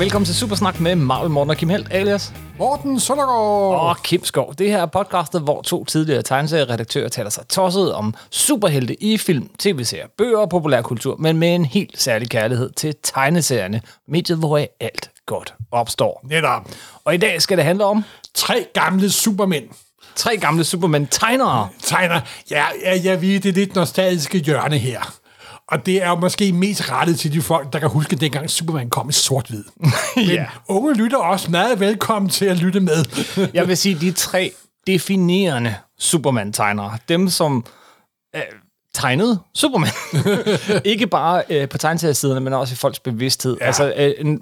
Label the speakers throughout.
Speaker 1: Ja, og velkommen til Supersnak med Marvel Morten og Kim Helt, alias
Speaker 2: Morten Søndergaard.
Speaker 1: og Kim Skov. Det her er podcastet, hvor to tidligere tegneserieredaktører taler sig tosset om superhelte i film, tv-serier, bøger og populærkultur, men med en helt særlig kærlighed til tegneserierne, mediet, hvor alt godt opstår.
Speaker 2: Netop.
Speaker 1: Og i dag skal det handle om
Speaker 2: Tre gamle supermænd.
Speaker 1: tre gamle Superman-tegnere.
Speaker 2: Tegner. Ja, ja, ved, det er lidt nostalgiske hjørne her. Og det er jo måske mest rettet til de folk, der kan huske, dengang Superman kom i sort-hvid. Men
Speaker 1: Ja.
Speaker 2: unge lytter også meget velkommen til at lytte med.
Speaker 1: Jeg vil sige, de tre definerende Superman-tegnere. Dem, som øh, tegnede Superman. ikke bare øh, på tegneseriesiderne, men også i folks bevidsthed. Ja. Altså, øh,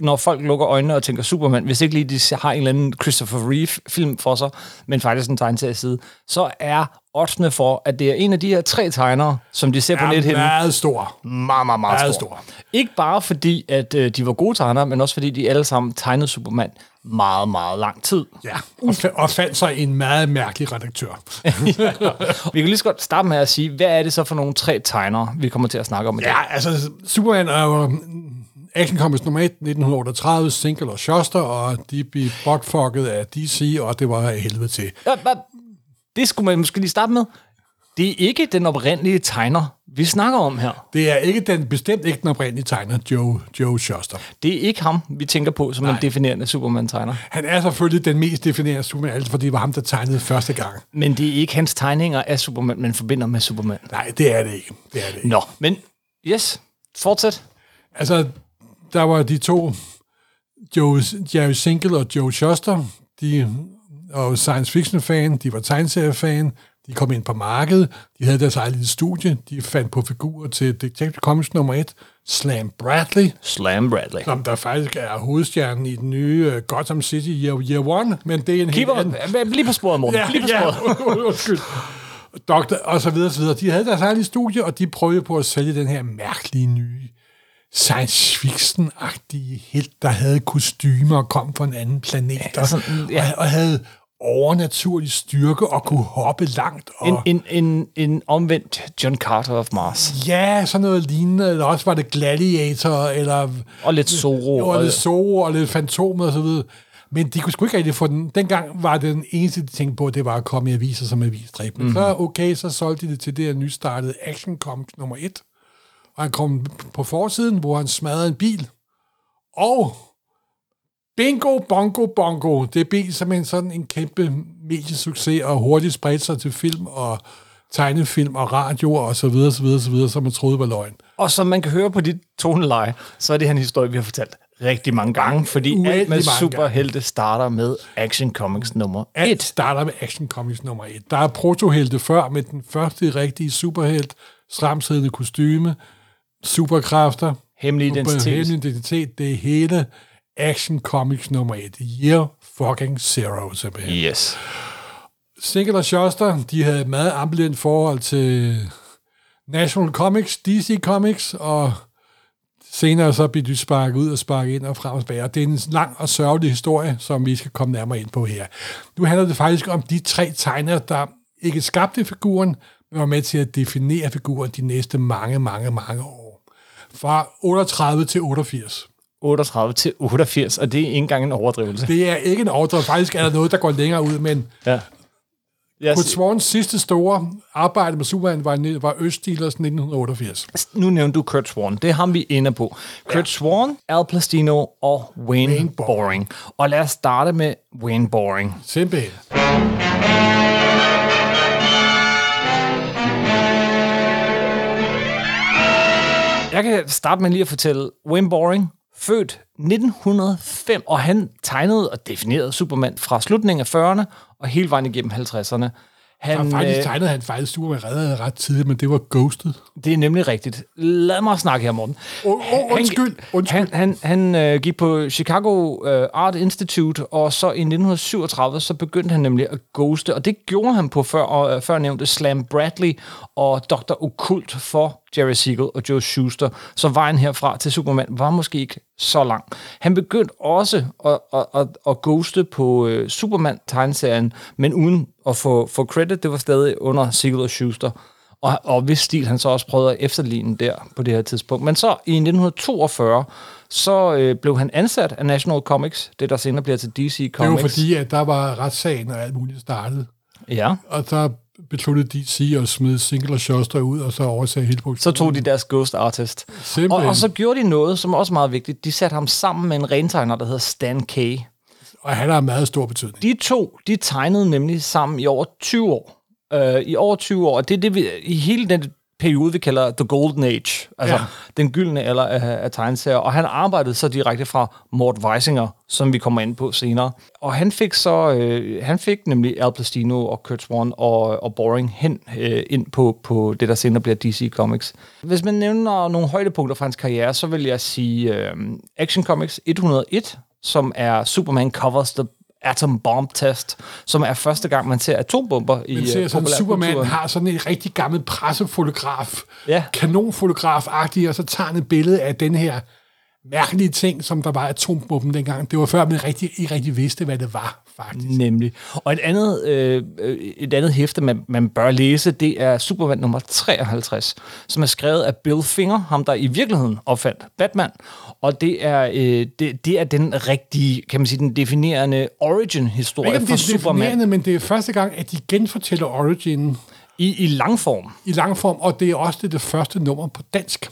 Speaker 1: når folk lukker øjnene og tænker Superman, hvis ikke lige de har en eller anden Christopher Reeve-film for sig, men faktisk en tegneserieside, så er oddsene for, at det er en af de her tre tegnere, som de ser på
Speaker 2: er
Speaker 1: nethinden,
Speaker 2: meget stor.
Speaker 1: meget, meget, meget,
Speaker 2: Meget
Speaker 1: stor.
Speaker 2: stor.
Speaker 1: Ikke bare fordi, at øh, de var gode tegnere, men også fordi de alle sammen tegnede Superman meget, meget lang tid.
Speaker 2: Ja, og, og fandt sig en meget mærkelig redaktør.
Speaker 1: Vi kan lige så godt starte med at sige, hvad er det så for nogle tre tegnere, vi kommer til at snakke om i dag?
Speaker 2: Ja, altså, Superman er jo mm, Action Comics nummer 1, 1938, Single og Shuster, og de blev botfucket af DC, og det var helvede til.
Speaker 1: Ja? Det skulle man måske lige starte med. Det er ikke den oprindelige tegner, vi snakker om her.
Speaker 2: Det er ikke den, bestemt ikke den oprindelige tegner, Joe, Joe Shuster.
Speaker 1: Det er ikke ham, vi tænker på som en definerende Superman-tegner.
Speaker 2: Han er selvfølgelig den mest definerende Superman, altså fordi det var ham, der tegnede første gang.
Speaker 1: Men det er ikke hans tegninger af Superman, man forbinder med Superman.
Speaker 2: Nej, det er det ikke. Det er det ikke.
Speaker 1: Nå, men yes, fortsæt.
Speaker 2: Altså, der var de to, Joe, Jerry Single og Joe Shuster, de jo science fiction fan, de var tegneseriefan, de kom ind på markedet, de havde deres eget lille studie, de fandt på figurer til Detective Comics nummer 1, Slam Bradley,
Speaker 1: Slam Bradley.
Speaker 2: som der faktisk er hovedstjernen i den nye uh, Gotham City Year, year One, men det er en helt
Speaker 1: Keeper,
Speaker 2: anden...
Speaker 1: lige på sporet, Morten.
Speaker 2: Ja,
Speaker 1: lige på
Speaker 2: ja,
Speaker 1: sporet.
Speaker 2: undskyld. Doktor, og så videre, så videre. De havde deres eget studie, og de prøvede på at sælge den her mærkelige nye science fiction-agtige helt, der havde kostymer og kom fra en anden planet, og,
Speaker 1: sådan, ja.
Speaker 2: og, og havde overnaturlig styrke og kunne hoppe langt. Og,
Speaker 1: En, en, en, en omvendt John Carter of Mars.
Speaker 2: Ja, sådan noget lignende. Eller også var det Gladiator, eller
Speaker 1: Og lidt Zorro.
Speaker 2: og
Speaker 1: og,
Speaker 2: lidt Zorro, og lidt Fantomet og så videre. Men de kunne sgu ikke rigtig få den. Dengang var det den eneste, de tænkte på, det var at komme i aviser som avisdræb. Men mm. så okay, så solgte de det til det her nystartede Action Comics nummer 1. Og han kom på forsiden, hvor han smadrede en bil. Og bingo, bongo, bongo. Det blev simpelthen sådan en kæmpe mediesucces, og hurtigt spredte sig til film og tegnefilm og radio og så videre, så videre, så videre, som man troede var løgn.
Speaker 1: og som man kan høre på dit toneleje, så er det her en historie, vi har fortalt rigtig mange gange, fordi
Speaker 2: Uendelig
Speaker 1: alt med superhelte starter med Action Comics nummer
Speaker 2: Alt
Speaker 1: 1.
Speaker 2: starter med Action Comics nummer 1. Der er protohelte før med den første rigtige superhelt, stramsiddende kostyme, superkræfter,
Speaker 1: Hemmelig identitet.
Speaker 2: hemmelig identitet, det hele Action Comics nummer 1. Year fucking zero, simpelthen.
Speaker 1: Yes.
Speaker 2: Single og Shuster, de havde et meget ambivalent forhold til National Comics, DC Comics, og senere så blev de sparket ud og sparket ind og frem og tilbage. Og det er en lang og sørgelig historie, som vi skal komme nærmere ind på her. Nu handler det faktisk om de tre tegnere, der ikke skabte figuren, men var med til at definere figuren de næste mange, mange, mange år. Fra 38 til 88.
Speaker 1: 38 til 88, og det er ikke engang en overdrivelse.
Speaker 2: Det er ikke en overdriv. Faktisk er der noget, der går længere ud, men
Speaker 1: Ja. Jeg,
Speaker 2: Kurt Swans sidste store arbejde med Superman var, var Øststeelers 1988.
Speaker 1: nu nævnte du Kurt Swan. Det er ham, vi er inde på. Kurt ja. Swan, Al Plastino og Wayne, Wayne
Speaker 2: Wayne
Speaker 1: Boring.
Speaker 2: Boring.
Speaker 1: Og lad os starte med Wayne Boring.
Speaker 2: Simpelthen.
Speaker 1: Jeg kan starte med lige at fortælle, Wayne Boring, født 1905, og han tegnede og definerede Superman fra slutningen af 40'erne og hele vejen igennem 50'erne. Han,
Speaker 2: Og faktisk
Speaker 1: øh,
Speaker 2: tegnede han faktisk Superman reddet ret tidligt, men det var Ghosted.
Speaker 1: det er nemlig rigtigt. Lad mig snakke her, Morten.
Speaker 2: Oh, oh, undskyld, undskyld.
Speaker 1: Han, han, han øh, gik på Chicago øh, Art Institute, og så i 1937, så begyndte han nemlig at ghoste, og det gjorde han på før, øh, før nævnte Slam Bradley og Dr. Occult for Jerry Siegel og Joe Schuster. Så vejen herfra til Superman var måske ikke så lang. Han begyndte også at, at, at, at ghoste på øh, Superman-tegneserien, men uden at få, få credit, det var stadig under Siegel og Schuster. og, og hvis stil han så også prøvede at efterligne der på det her tidspunkt. Men så i 1942, så øh, blev han ansat af National Comics, det der senere bliver til DC Comics.
Speaker 2: Det var fordi, at der var retssagen og alt muligt startet.
Speaker 1: Ja.
Speaker 2: Og så besluttede DC at smide Single og Schuster ud, og så oversagde hele produktionen.
Speaker 1: Så tog de deres Ghost Artist. Og, og så gjorde de noget, som er også meget vigtigt. De satte ham sammen med en rentegner, der hedder Stan Kay.
Speaker 2: Og han har meget stor betydning.
Speaker 1: De to, de tegnede nemlig sammen i over 20 år. Uh, I over 20 år. Og det er det, vi, i hele den periode, vi kalder The Golden Age, altså ja. den gyldne alder af, af tegneserier. Og han arbejdede så direkte fra Mort Weisinger, som vi kommer ind på senere. Og han fik så, øh, han fik nemlig Al Plastino og Kurt Swan og, og Boring hen øh, ind på, på det, der senere bliver DC Comics. Hvis man nævner nogle højdepunkter fra hans karriere, så vil jeg sige øh, Action Comics 101, som er Superman Covers the Atom Bomb Test, som er første gang, man ser atombomber i
Speaker 2: Man ser sådan, Superman har sådan en rigtig gammel pressefotograf,
Speaker 1: ja.
Speaker 2: kanonfotograf-agtig, og så tager han et billede af den her mærkelige ting, som der var atombomben dengang. Det var før, man rigtig, ikke rigtig vidste, hvad det var, faktisk.
Speaker 1: Nemlig. Og et andet, øh, et andet hæfte, man, man bør læse, det er Superman nummer 53, som er skrevet af Bill Finger, ham der i virkeligheden opfandt Batman. Og det er, øh, det, det er den rigtige, kan man sige, den definerende origin-historie for
Speaker 2: det er
Speaker 1: Superman.
Speaker 2: men det er første gang, at de genfortæller origin.
Speaker 1: I, I lang form.
Speaker 2: I lang form, og det er også det, det første nummer på dansk.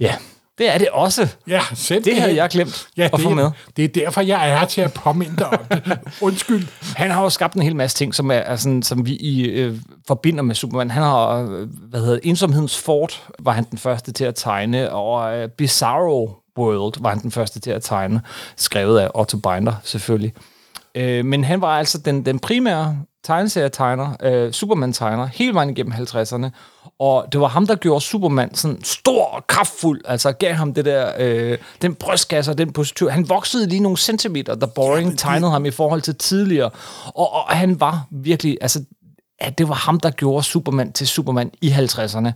Speaker 1: Ja, det er det også.
Speaker 2: Ja, selv
Speaker 1: Det havde jeg glemt
Speaker 2: ja,
Speaker 1: at
Speaker 2: det,
Speaker 1: få med.
Speaker 2: Det er derfor, jeg er her til at påminde dig om det. Undskyld.
Speaker 1: Han har jo skabt en hel masse ting, som, er, er sådan, som vi i, øh, forbinder med Superman. Han har, øh, hvad hedder Ensomhedens Fort var han den første til at tegne, og øh, Bizarro World var han den første til at tegne, skrevet af Otto Binder selvfølgelig. Øh, men han var altså den, den primære tegneserietegner, øh, Superman-tegner, hele vejen igennem 50'erne. Og det var ham, der gjorde Superman sådan stor og kraftfuld, altså gav ham det der, øh, den brystkasse og den positiv. Han voksede lige nogle centimeter, da Boring ja, det... tegnede ham i forhold til tidligere. Og, og han var virkelig, altså, ja, det var ham, der gjorde Superman til Superman i 50'erne.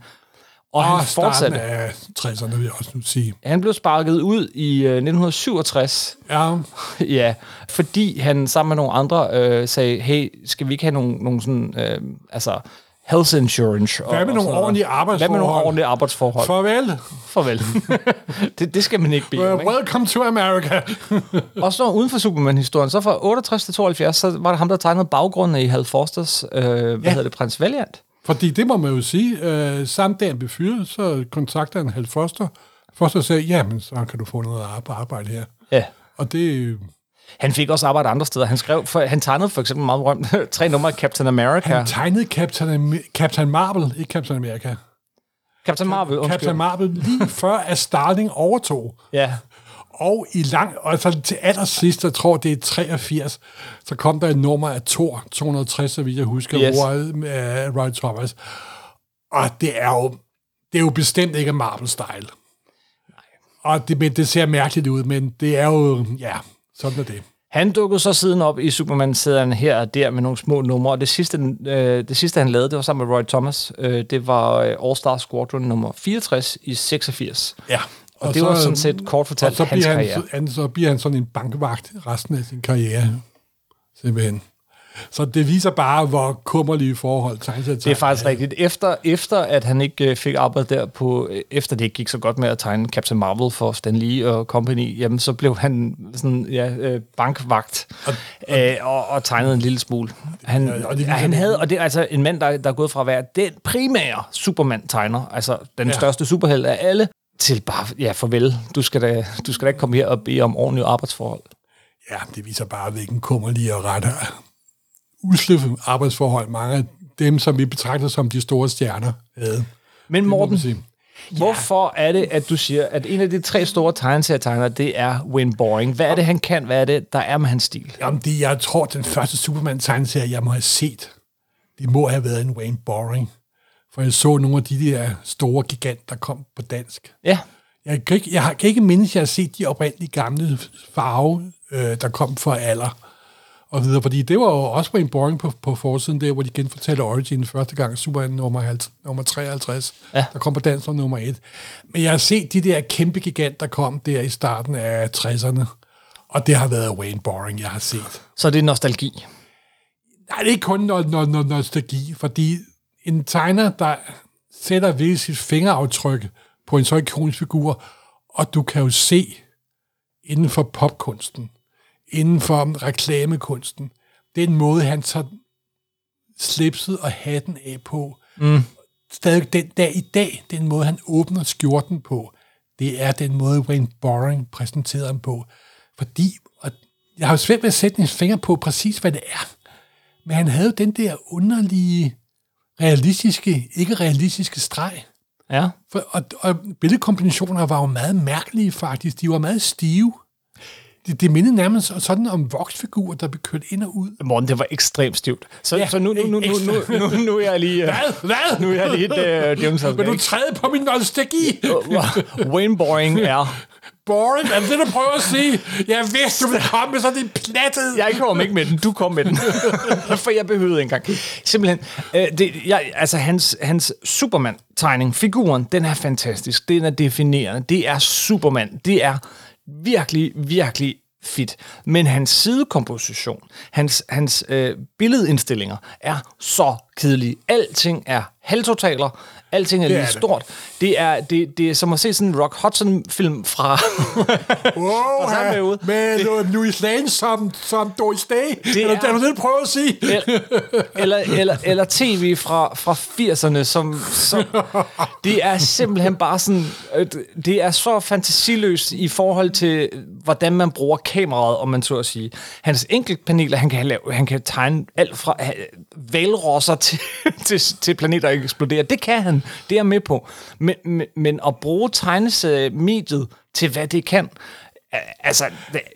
Speaker 1: Og,
Speaker 2: Og
Speaker 1: han fortsatte.
Speaker 2: af 60'erne, vil jeg også nu sige.
Speaker 1: Han blev sparket ud i øh, 1967,
Speaker 2: Ja,
Speaker 1: ja, fordi han sammen med nogle andre øh, sagde, hey, skal vi ikke have nogle, nogle sådan, øh, altså, health insurance?
Speaker 2: Hvad med
Speaker 1: og
Speaker 2: nogle ordentlige
Speaker 1: Hvad med nogle
Speaker 2: arbejdsforhold?
Speaker 1: ordentlige arbejdsforhold? For...
Speaker 2: farvel.
Speaker 1: Farvel. det, det skal man ikke bede om, ikke?
Speaker 2: welcome to America.
Speaker 1: Og så uden for Superman-historien, så fra 68 til 72, så var det ham, der tegnede baggrunden i Hal Forsters, øh, hvad
Speaker 2: Ja.
Speaker 1: hedder det, Prins Valiant.
Speaker 2: Fordi det må man jo sige. Øh, samme dag han blev fyret, så kontakter han Hal Foster. Foster sagde, jamen, så kan du få noget arbe- arbejde her.
Speaker 1: Ja.
Speaker 2: Og det...
Speaker 1: Han fik også arbejde andre steder. Han, skrev for, han tegnede for eksempel meget berømt tre numre af Captain America.
Speaker 2: Han tegnede Captain, Captain Marvel, ikke Captain America.
Speaker 1: Captain Marvel, undskyld.
Speaker 2: Captain Marvel lige før, at Starling overtog.
Speaker 1: Ja.
Speaker 2: Og i lang, og så til allersidst, jeg tror, det er 83, så kom der et nummer af Thor, 260, så vidt jeg husker,
Speaker 1: Yes.
Speaker 2: med uh, Roy Thomas. Og det er jo, det er jo bestemt ikke Marvel-style. Og det, men det ser mærkeligt ud, men det er jo, ja, sådan er det.
Speaker 1: Han dukkede så siden op i Superman-serien her og der med nogle små numre, og det sidste, øh, det sidste han lavede, det var sammen med Roy Thomas. Øh, det var øh, All-Star Squadron nummer 64 i 86.
Speaker 2: Ja.
Speaker 1: Og, det var sådan set kort fortalt
Speaker 2: og så
Speaker 1: hans
Speaker 2: bliver
Speaker 1: karriere.
Speaker 2: han, han, så bliver han sådan en bankvagt resten af sin karriere. Simpelthen. Så det viser bare, hvor kummerlige forhold tegneserier
Speaker 1: Det er faktisk rigtigt. Efter, efter at han ikke øh, fik arbejde der på, øh, efter det ikke gik så godt med at tegne Captain Marvel for Stan Lee og company, jamen så blev han sådan, ja, øh, bankvagt og, øh, og, og tegnede en lille smule. Han,
Speaker 2: Ja, og det
Speaker 1: han havde, og det er altså en mand, der, der er gået fra at være den primære Superman-tegner, altså den ja. Største superheld af alle, til bare, ja, farvel, du skal da, du skal da ikke komme her og bede om ordentlige arbejdsforhold.
Speaker 2: Ja, det viser bare, hvilken kummerlige og ret usle arbejdsforhold mange af dem, som vi betragter som de store stjerner, havde.
Speaker 1: Men Morten. Hvorfor er det, at du siger, at en af de tre store tegneserietegnere, det er Wayne Boring? Hvad er det, han kan? Hvad er det, der er med hans stil?
Speaker 2: Jamen, det, jeg tror, den første Superman-tegneserie, jeg må have set, det må have været en Wayne Boring. For jeg så nogle af de der store gigant, der kom på dansk.
Speaker 1: Ja,
Speaker 2: Jeg kan ikke, jeg kan ikke mindes, at jeg har set de oprindelige gamle farve, øh, der kom fra alder og videre. Fordi det var jo også Wayne Boring på, på forsiden der, hvor de genfortalte Origin første gang, Superman nummer, 50, nummer 53,
Speaker 1: Ja.
Speaker 2: der kom på dansk som nummer 1. Men jeg har set de der kæmpe gigant, der kom der i starten af 60'erne. Og det har været Wayne Boring, jeg har set.
Speaker 1: så det er nostalgi.
Speaker 2: Nej, det er ikke kun no- no- no- nostalgi, fordi en tegner, der sætter virkelig sit fingeraftryk på en så ikonisk figur, og du kan jo se inden for popkunsten, inden for reklamekunsten, den måde, han tager slipset og hatten af på, mm. stadig den dag i dag, den måde, han åbner skjorten på, det er den måde, Wayne Boring præsenterede ham på. Fordi, og jeg har jo svært ved at sætte en finger på præcis, hvad det er, men han havde den der underlige, realistiske, ikke realistiske streg.
Speaker 1: Ja.
Speaker 2: For, og, og billedkombinationer var jo meget mærkelige faktisk. De var meget stive. Det, det mindede nærmest sådan om voksfigurer, der blev kørt ind og ud.
Speaker 1: Morten, det var ekstremt stivt. Så,
Speaker 2: Ja,
Speaker 1: så nu, nu, nu, nu, nu, nu, nu er jeg lige... øh,
Speaker 2: Hvad? Hvad?
Speaker 1: Nu er jeg lige et uh, James
Speaker 2: Vil du træde på min nostalgi?
Speaker 1: Wayne Boring er...
Speaker 2: Boring, er det det, du prøver at sige? Jeg vidste, du ville komme med sådan en plattet.
Speaker 1: Jeg kom ikke med den, du kom med den. For jeg behøvede ikke engang. Simpelthen, øh, det, jeg, altså hans, hans Superman-tegning, figuren, den er fantastisk. Den er definerende. Det er Superman. Det er virkelig, virkelig fedt. Men hans sidekomposition, hans, hans øh, billedindstillinger er så kedelige. Alting er halvtotaler. Alting er
Speaker 2: Det er
Speaker 1: lige
Speaker 2: det.
Speaker 1: stort. Det er, det, det er som at se sådan en Rock Hudson-film fra...
Speaker 2: Wow,
Speaker 1: samme
Speaker 2: ja,
Speaker 1: periode.
Speaker 2: med det, Louis Lane som, som Doris Day. Det eller,
Speaker 1: er-
Speaker 2: det, det, du prøver at sige?
Speaker 1: eller, eller, eller tv fra, fra 80'erne, som, som det er simpelthen bare sådan, øh, det er så fantasiløst i forhold til, hvordan man bruger kameraet, om man så at sige. Hans enkeltpaneler, han kan, lave, han kan tegne alt fra øh, valrosser til, til, til planeter, der eksploderer. Det kan han, det er jeg med på. Men, men, men at bruge tegneseriemediet til, hvad det kan, altså,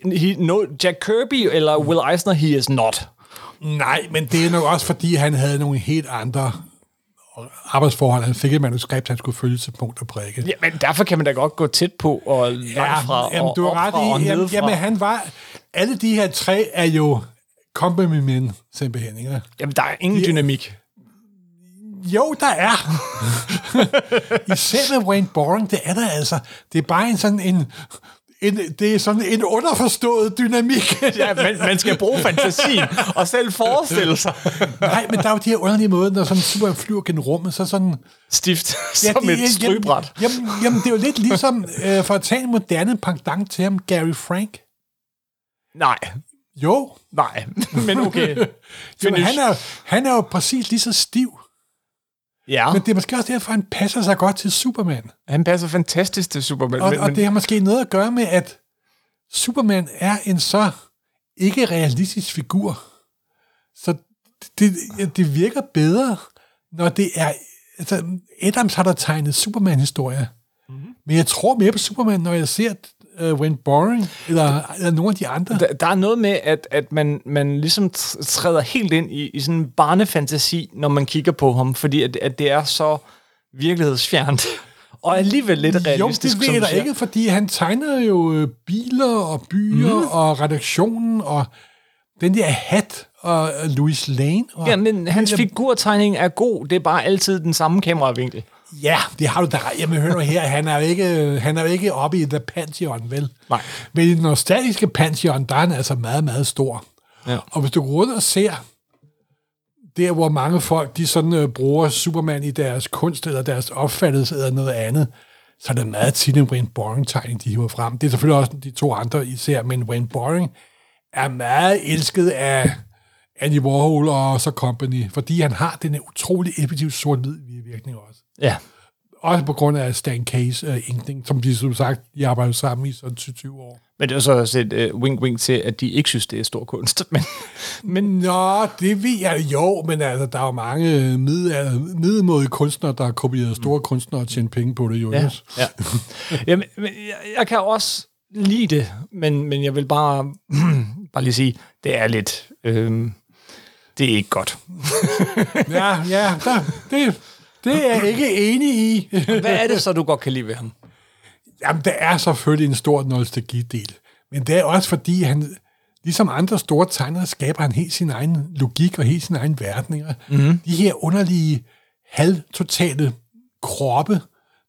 Speaker 1: he, no, Jack Kirby eller Will Eisner, he is not.
Speaker 2: Nej, men det er nok også, fordi han havde nogle helt andre arbejdsforhold. Han fik et manuskript, han skulle følge til punkt og prikke.
Speaker 1: Ja, men derfor kan man da godt gå tæt på og langt fra
Speaker 2: jamen,
Speaker 1: og
Speaker 2: du
Speaker 1: og
Speaker 2: ret i. Jamen,
Speaker 1: nedefra.
Speaker 2: jamen, han var... Alle de her tre er jo men, simpelthen. Ikke?
Speaker 1: Jamen, der er ingen dynamik.
Speaker 2: Jo, der er. Især med Wayne Boring, det er der altså. Det er bare en sådan en... En, det er sådan en underforstået dynamik.
Speaker 1: Ja, man, man skal bruge fantasien og selv forestille sig.
Speaker 2: Nej, men der er jo de her underlige måder, når sådan Superman flyver gennem rummet, så sådan...
Speaker 1: Stift som
Speaker 2: det-
Speaker 1: et strybræt.
Speaker 2: Jamen, jamen, jamen, det er jo lidt ligesom, øh, for at tage en moderne pendant til ham, Gary Frank.
Speaker 1: Nej,
Speaker 2: Jo,
Speaker 1: nej, men okay.
Speaker 2: jamen, han, er, han er jo præcis lige så stiv.
Speaker 1: Ja,
Speaker 2: Men det er måske også derfor, han passer sig godt til Superman.
Speaker 1: han passer fantastisk til Superman.
Speaker 2: Og,
Speaker 1: men,
Speaker 2: og det har måske noget at gøre med, at Superman er en så ikke realistisk figur. Så det, det virker bedre, når det er... Altså, Adams har der tegnet Superman-historier. Mm-hmm. Men jeg tror mere på Superman, når jeg ser uh, Wayne Boring, eller, eller nogle af de andre.
Speaker 1: der, der er noget med, at, at man, man ligesom tr- træder helt ind i, i sådan en barnefantasi, når man kigger på ham, fordi at, at det er så virkelighedsfjernt. Og alligevel lidt
Speaker 2: Jo,
Speaker 1: realistisk,
Speaker 2: det ved jeg ikke, fordi han tegner jo øh, biler og byer mm. og redaktionen og den der hat og øh, Louis Lane. Og,
Speaker 1: Ja, men hans figurtegning er god. Det er bare altid den samme kameravinkel.
Speaker 2: Ja, det har du da. Jamen hør nu her, han er jo ikke, han er jo ikke oppe i The Pantheon, vel?
Speaker 1: Nej.
Speaker 2: Men i den nostalgiske Pantheon, der er han altså meget, meget stor.
Speaker 1: Ja.
Speaker 2: Og hvis du går rundt og ser, der hvor mange folk, de sådan øh, bruger Superman i deres kunst, eller deres opfattelse, eller noget andet, så er det meget tit en Wayne Boring-tegning, de hiver frem. Det er selvfølgelig også de to andre især, men Wayne Boring er meget elsket af Andy Warhol og så Company, fordi han har den utrolig effektive sort-hvid virkning også.
Speaker 1: Ja.
Speaker 2: Også på grund af Stan Case uh, inkning, som de som sagt, de arbejder sammen i sådan 20 år.
Speaker 1: Men det er så også et uh, wink-wink til, at de ikke synes, det er stor kunst. Men, men
Speaker 2: Nå, det ved jeg jo, men altså, der er jo mange middel- middelmådige kunstnere, der har kopieret store kunstnere og tjent penge på det, jo.
Speaker 1: ja, ja. Jamen, men jeg, jeg kan også lide det, men, men jeg vil bare, bare lige sige, det er lidt... Øh, det er ikke godt.
Speaker 2: ja, ja der, det, det er jeg ikke enig i.
Speaker 1: Hvad er det så, du godt kan lide ved ham?
Speaker 2: Jamen, der er selvfølgelig en stor nostalgidel, men det er også fordi, han, ligesom andre store tegnere, skaber han helt sin egen logik og helt sin egen verden. Ikke? Mm-hmm. De her underlige, halvtotale kroppe,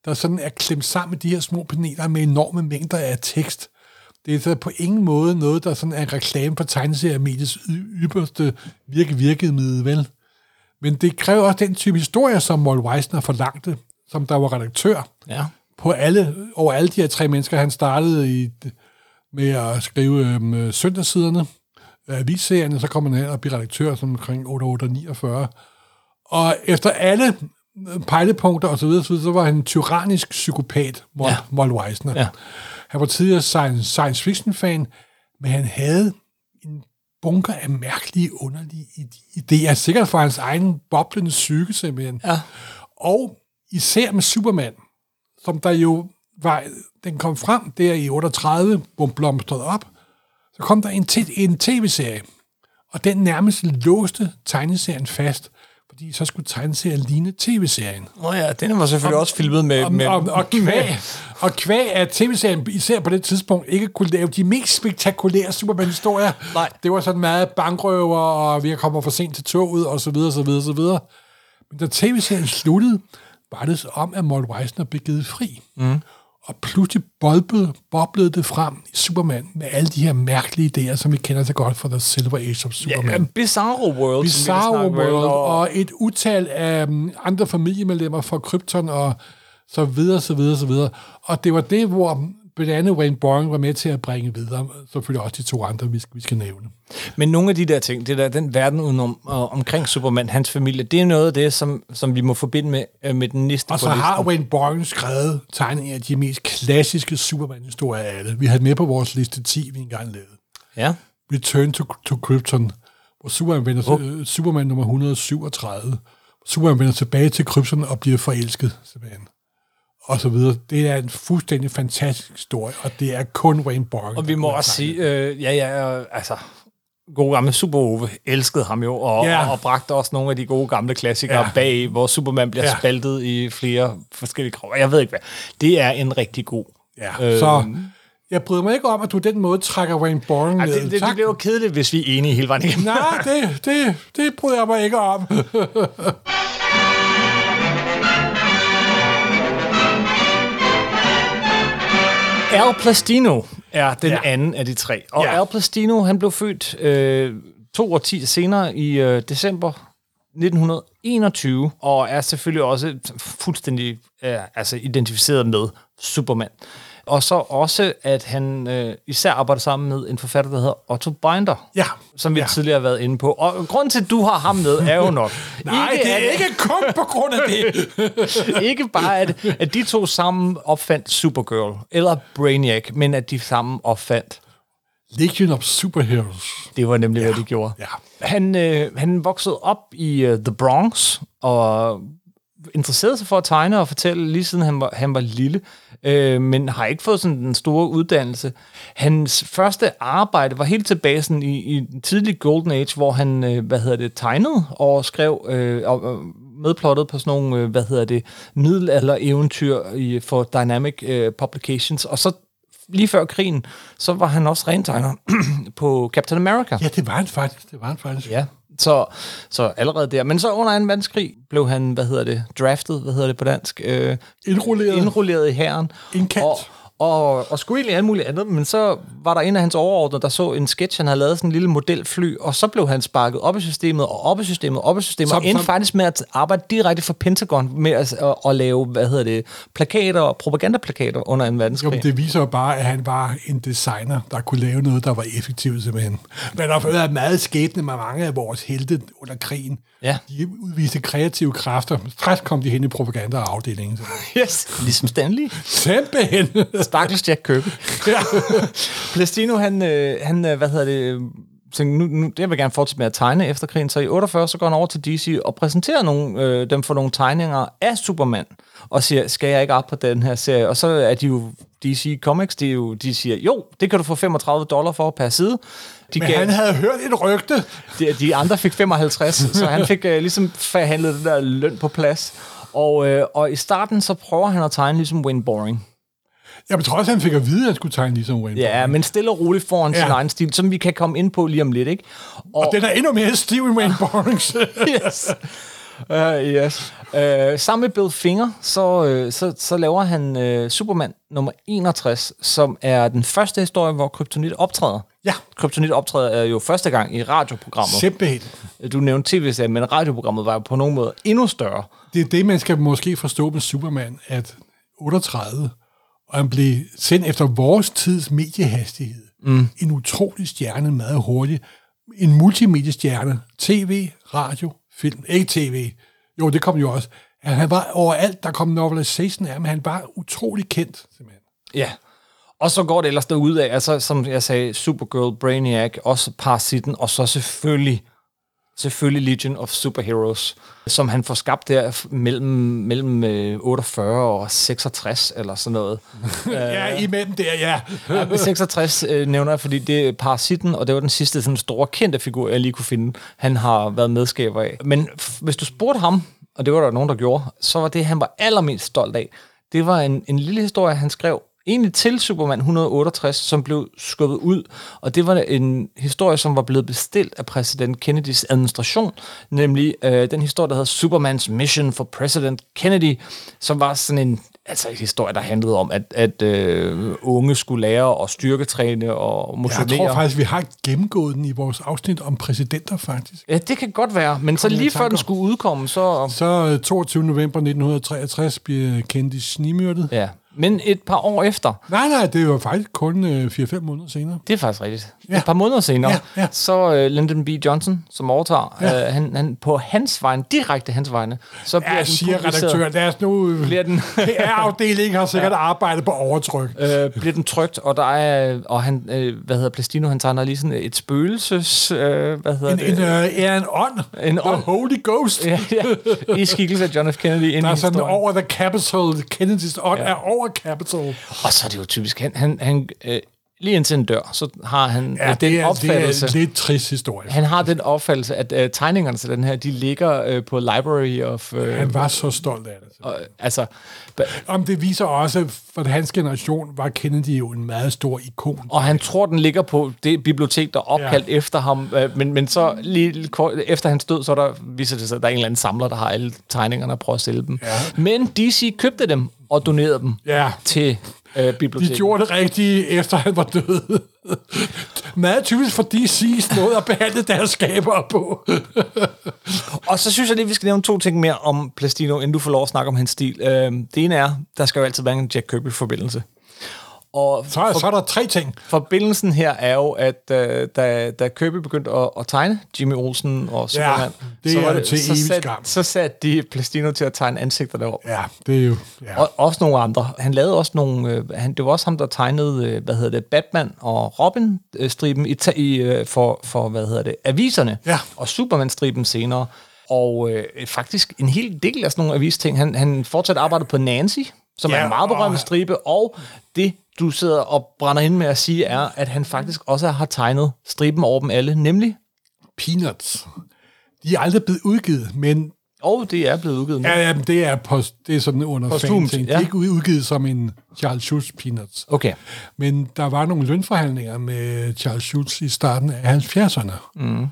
Speaker 2: der sådan er klemt sammen med de her små paneler med enorme mængder af tekst. Det er så på ingen måde noget, der sådan er en reklame for tegneseriemediets ypperste virke virkemiddel, vel? Men det kræver også den type historie, som Walt Weisner forlangte, som der var redaktør
Speaker 1: Ja.
Speaker 2: på alle, over alle de her tre mennesker. Han startede i, med at skrive øhm, søndagssiderne, avisserierne, så kom han hen og blev redaktør sådan omkring 849. Og efter alle pejlepunkter og så videre, så, var han en tyrannisk psykopat, Walt,
Speaker 1: Ja.
Speaker 2: Walt Weisner.
Speaker 1: Ja.
Speaker 2: Han var tidligere science, science fiction fan, men han havde en bunker af mærkelige, underlige idéer, sikkert for hans egen boblende psyke simpelthen.
Speaker 1: Ja.
Speaker 2: Og især med Superman, som der jo var, den kom frem der i 38, hvor blomstrede op, så kom der en, en tv-serie, og den nærmest låste tegneserien fast, fordi så skulle tegneserien ligne tv-serien.
Speaker 1: Oh ja, den var selvfølgelig også filmet med...
Speaker 2: Og,
Speaker 1: med,
Speaker 2: og, og, kvæg, og kvæg at tv-serien, især på det tidspunkt, ikke kunne lave de mest spektakulære Superman-historier.
Speaker 1: Nej.
Speaker 2: Det var sådan meget bankrøver, og vi kommer for sent til toget, og så videre, så videre, så videre. Men da tv-serien sluttede, var det om, at Walt Weisner blev givet fri. Mm. Og pludselig boblede, boblede det frem i Superman med alle de her mærkelige idéer, som vi kender så godt fra The Silver Age of Superman.
Speaker 1: ja, Bizarro World.
Speaker 2: Bizarro World, og et utal af um, andre familiemedlemmer fra Krypton, og så videre, så videre, så videre. Og det var det, hvor blandt andet Wayne Boring var med til at bringe videre. Selvfølgelig også de to andre, vi skal, vi skal nævne.
Speaker 1: Men nogle af de der ting, det der, den verden udenom, og omkring Superman, hans familie, det er noget af det, som, som vi må forbinde med, øh, med den næste
Speaker 2: Og så
Speaker 1: listen.
Speaker 2: har Wayne Boring skrevet tegninger af de mest klassiske Superman-historier af alle. Vi havde med på vores liste 10, vi engang lavede.
Speaker 1: Ja.
Speaker 2: Return to, to Krypton, hvor Superman, vender, oh. Superman nummer 137. Superman vender tilbage til Krypton og bliver forelsket, simpelthen. Og så videre. Det er en fuldstændig fantastisk historie, og det er kun Wayne Boring.
Speaker 1: Og vi må også sige, øh, ja, ja, altså, gode gamle Super Ove elskede ham jo, og,
Speaker 2: Ja.
Speaker 1: og, og bragte også nogle af de gode gamle klassikere
Speaker 2: ja.
Speaker 1: bag, hvor Superman bliver
Speaker 2: ja.
Speaker 1: spaltet i flere forskellige kroppe. Jeg ved ikke hvad. Det er en rigtig god.
Speaker 2: Ja, øh, så jeg bryder mig ikke om, at du den måde trækker Wayne Boring
Speaker 1: Ej,
Speaker 2: ned.
Speaker 1: det, det, det bliver jo kedeligt, hvis vi er enige hele vejen igennem.
Speaker 2: Nej, det, det, det bryder jeg mig ikke om.
Speaker 1: Al Plastino er den
Speaker 2: Ja.
Speaker 1: anden af de tre. Og
Speaker 2: Ja.
Speaker 1: Al Plastino, han blev født øh, to ti senere i øh, december 1921, og er selvfølgelig også fuldstændig øh, altså identificeret med Superman. Og så også, at han øh, især arbejder sammen med en forfatter, der hedder Otto Binder.
Speaker 2: Ja.
Speaker 1: Som vi
Speaker 2: Ja.
Speaker 1: tidligere har været inde på. Og grunden til, at du har ham med, er jo nok...
Speaker 2: Nej, det er
Speaker 1: at-
Speaker 2: ikke kun på grund af det.
Speaker 1: ikke bare, at, at de to sammen opfandt Supergirl, eller Brainiac, men at de sammen opfandt.
Speaker 2: Legion of Superheroes.
Speaker 1: Det var nemlig, ja. hvad de gjorde.
Speaker 2: Ja.
Speaker 1: Han, øh, han voksede op i uh, The Bronx, og interesserede sig for at tegne og fortælle, lige siden han var, han var lille, øh, men har ikke fået sådan den store uddannelse. Hans første arbejde var helt tilbage sådan i, i den tidlige Golden Age, hvor han, øh, hvad hedder det, tegnede og skrev øh, og, medplottet på sådan nogle, øh, hvad hedder det, middelalder-eventyr i, for Dynamic øh, Publications, og så lige før krigen, så var han også rentegner på Captain America.
Speaker 2: Ja, det var han faktisk. Det var han faktisk.
Speaker 1: Ja, så, så allerede der. Men så under 2. verdenskrig blev han, hvad hedder det, draftet, hvad hedder det på dansk? Øh,
Speaker 2: Indrulleret.
Speaker 1: indrulleret i hæren.
Speaker 2: Indkaldt.
Speaker 1: Og, og, og skulle egentlig alt muligt andet, men så var der en af hans overordnede, der så en sketch, han havde lavet sådan en lille modelfly, og så blev han sparket op i systemet, og op i systemet, og op i systemet,
Speaker 2: Som-
Speaker 1: og endte
Speaker 2: som-
Speaker 1: faktisk med at arbejde direkte for Pentagon med at, at, at lave, hvad hedder det, plakater og propagandaplakater under en verdenskrig.
Speaker 2: Jo, det viser jo bare, at han var en designer, der kunne lave noget, der var effektivt simpelthen. Men der har været meget skæbne med mange af vores helte under krigen.
Speaker 1: Ja.
Speaker 2: De udviste kreative kræfter. Straks kom de hen i propagandaafdelingen.
Speaker 1: Yes. Ligesom Stanley.
Speaker 2: Simpelthen.
Speaker 1: Stakkels Jack Kirby.
Speaker 2: ja.
Speaker 1: Plastino, han, øh, han øh, hvad hedder det, øh, så nu, nu, det vil jeg gerne fortsætte med at tegne efter krigen, så i 48 så går han over til DC og præsenterer nogle, øh, dem for nogle tegninger af Superman, og siger, skal jeg ikke op på den her serie? Og så er de jo DC Comics, de, er jo, de siger, jo, det kan du få 35 dollar for per side. De,
Speaker 2: Men han havde hørt et rygte.
Speaker 1: de, de andre fik 55, så han fik øh, ligesom forhandlet det der løn på plads. Og, øh, og i starten så prøver han at tegne ligesom Wayne Boring.
Speaker 2: Jeg tror også, han fik at vide, at han skulle tegne ligesom Wayne
Speaker 1: Ja, men stille og roligt foran ja. sin egen stil, som vi kan komme ind på lige om lidt, ikke?
Speaker 2: Og den er endnu mere stiv end Wayne Borings.
Speaker 1: yes. Uh, yes. Uh, sammen med Bill Finger, så, uh, så, så laver han uh, Superman nummer 61, som er den første historie, hvor Kryptonit optræder.
Speaker 2: Ja.
Speaker 1: Kryptonit optræder er jo første gang i radioprogrammet.
Speaker 2: Simpelthen.
Speaker 1: Du nævnte tv-serien, men radioprogrammet var jo på nogen måde endnu større.
Speaker 2: Det er det, man skal måske forstå med Superman, at 38, og han blev sendt efter vores tids mediehastighed. Mm. En utrolig stjerne, meget hurtigt. En multimediestjerne. TV, radio, film. Ikke tv. Jo, det kom jo også. Han var overalt, der kom novelization af ham. Han var utrolig kendt, simpelthen.
Speaker 1: Ja. Og så går det ellers derud af, altså som jeg sagde, Supergirl, Brainiac, også Parasitten, og så selvfølgelig selvfølgelig Legion of Superheroes, som han får skabt der mellem, mellem 48 og 66 eller sådan noget.
Speaker 2: ja, imellem der, ja.
Speaker 1: ja 66 øh, nævner jeg, fordi det er Parasitten, og det var den sidste sådan store kendte figur, jeg lige kunne finde. Han har været medskaber af. Men hvis du spurgte ham, og det var der nogen, der gjorde, så var det, han var allermest stolt af, det var en, en lille historie, han skrev egentlig til Superman 168, som blev skubbet ud. Og det var en historie, som var blevet bestilt af præsident Kennedys administration, nemlig øh, den historie, der hedder Supermans Mission for President Kennedy, som var sådan en altså en historie, der handlede om, at, at øh, unge skulle lære at styrketræne og motionere.
Speaker 2: Jeg tror faktisk, vi har gennemgået den i vores afsnit om præsidenter, faktisk.
Speaker 1: Ja, det kan godt være, men så lige før den skulle udkomme, så...
Speaker 2: Så 22. november 1963 bliver Kennedy snimyrdet.
Speaker 1: Ja, men et par år efter.
Speaker 2: Nej, nej, det var faktisk kun øh, 4-5 måneder senere.
Speaker 1: Det er faktisk rigtigt. Ja. Et par måneder senere,
Speaker 2: ja, ja.
Speaker 1: så øh, Lyndon B. Johnson, som overtager, ja. øh, han, han, på hans vegne, direkte hans vegne, så bliver
Speaker 2: ja,
Speaker 1: den
Speaker 2: siger redaktøren, lad os nu...
Speaker 1: Bliver den...
Speaker 2: PR-afdelingen har sikkert ja. arbejdet på overtryk.
Speaker 1: Øh, bliver den trygt, og der er... Og han, øh, hvad hedder Plastino, han tegner lige sådan et spøgelses... Øh, hvad hedder
Speaker 2: en,
Speaker 1: det?
Speaker 2: En, øh, er en ånd.
Speaker 1: En
Speaker 2: The
Speaker 1: ånd.
Speaker 2: Holy Ghost.
Speaker 1: ja, ja. I skikkelse af John F. Kennedy.
Speaker 2: Der er sådan over the Capitol. Kennedys ånd ja. er over Capitol.
Speaker 1: Og så er det jo typisk, han, han, han øh, lige indtil en dør, så har han
Speaker 2: ja,
Speaker 1: den
Speaker 2: det er,
Speaker 1: opfattelse...
Speaker 2: Det er en lidt trist historie.
Speaker 1: Han har den opfattelse, at øh, tegningerne til den her, de ligger øh, på Library of... Øh,
Speaker 2: han var så stolt af det.
Speaker 1: Og, altså,
Speaker 2: Om det viser også, for hans generation var Kennedy jo en meget stor ikon.
Speaker 1: Og han tror, den ligger på det bibliotek, der er opkaldt ja. efter ham. Øh, men, men så lige kort, efter hans død, så der, viser det sig, at der er en eller anden samler, der har alle tegningerne og prøver at sælge dem.
Speaker 2: Ja.
Speaker 1: Men DC købte dem og donerede dem
Speaker 2: ja.
Speaker 1: til øh, biblioteket.
Speaker 2: De gjorde det rigtige, efter han var død. Meget typisk for DC's måde at behandle deres skabere på.
Speaker 1: og så synes jeg lige, vi skal nævne to ting mere om Plastino, inden du får lov at snakke om hans stil. Øh, det ene er, der skal jo altid være en Jack Kirby-forbindelse. Og
Speaker 2: så, for, så er der tre ting.
Speaker 1: Forbindelsen her er jo, at uh, da, da Kirby begyndte at, at tegne Jimmy Olsen og Superman,
Speaker 2: ja, det
Speaker 1: så, var
Speaker 2: det, til
Speaker 1: så,
Speaker 2: sat,
Speaker 1: så satte de Plastino til at tegne ansigter deroppe.
Speaker 2: Ja, det er jo... Ja.
Speaker 1: Og også nogle andre. Han lavede også nogle... Uh, han, det var også ham, der tegnede, uh, hvad hedder det, Batman og Robin-striben i, i, uh, for, for, hvad hedder det, aviserne.
Speaker 2: Ja.
Speaker 1: Og Superman-striben senere. Og øh, faktisk en hel del af sådan nogle avisting. Han, han fortsat arbejdet på Nancy, som ja, er en meget berømt og... stribe, og det, du sidder og brænder ind med at sige, er, at han faktisk også har tegnet striben over dem alle, nemlig...
Speaker 2: Peanuts. De er aldrig blevet udgivet, men...
Speaker 1: Og det er blevet udgivet nu.
Speaker 2: Ja, ja men det er, post, det er sådan under
Speaker 1: Postumt,
Speaker 2: fan
Speaker 1: ja.
Speaker 2: Det er ikke udgivet som en Charles Schultz Peanuts.
Speaker 1: Okay.
Speaker 2: Men der var nogle lønforhandlinger med Charles Schultz i starten af 70'erne.
Speaker 1: Mm.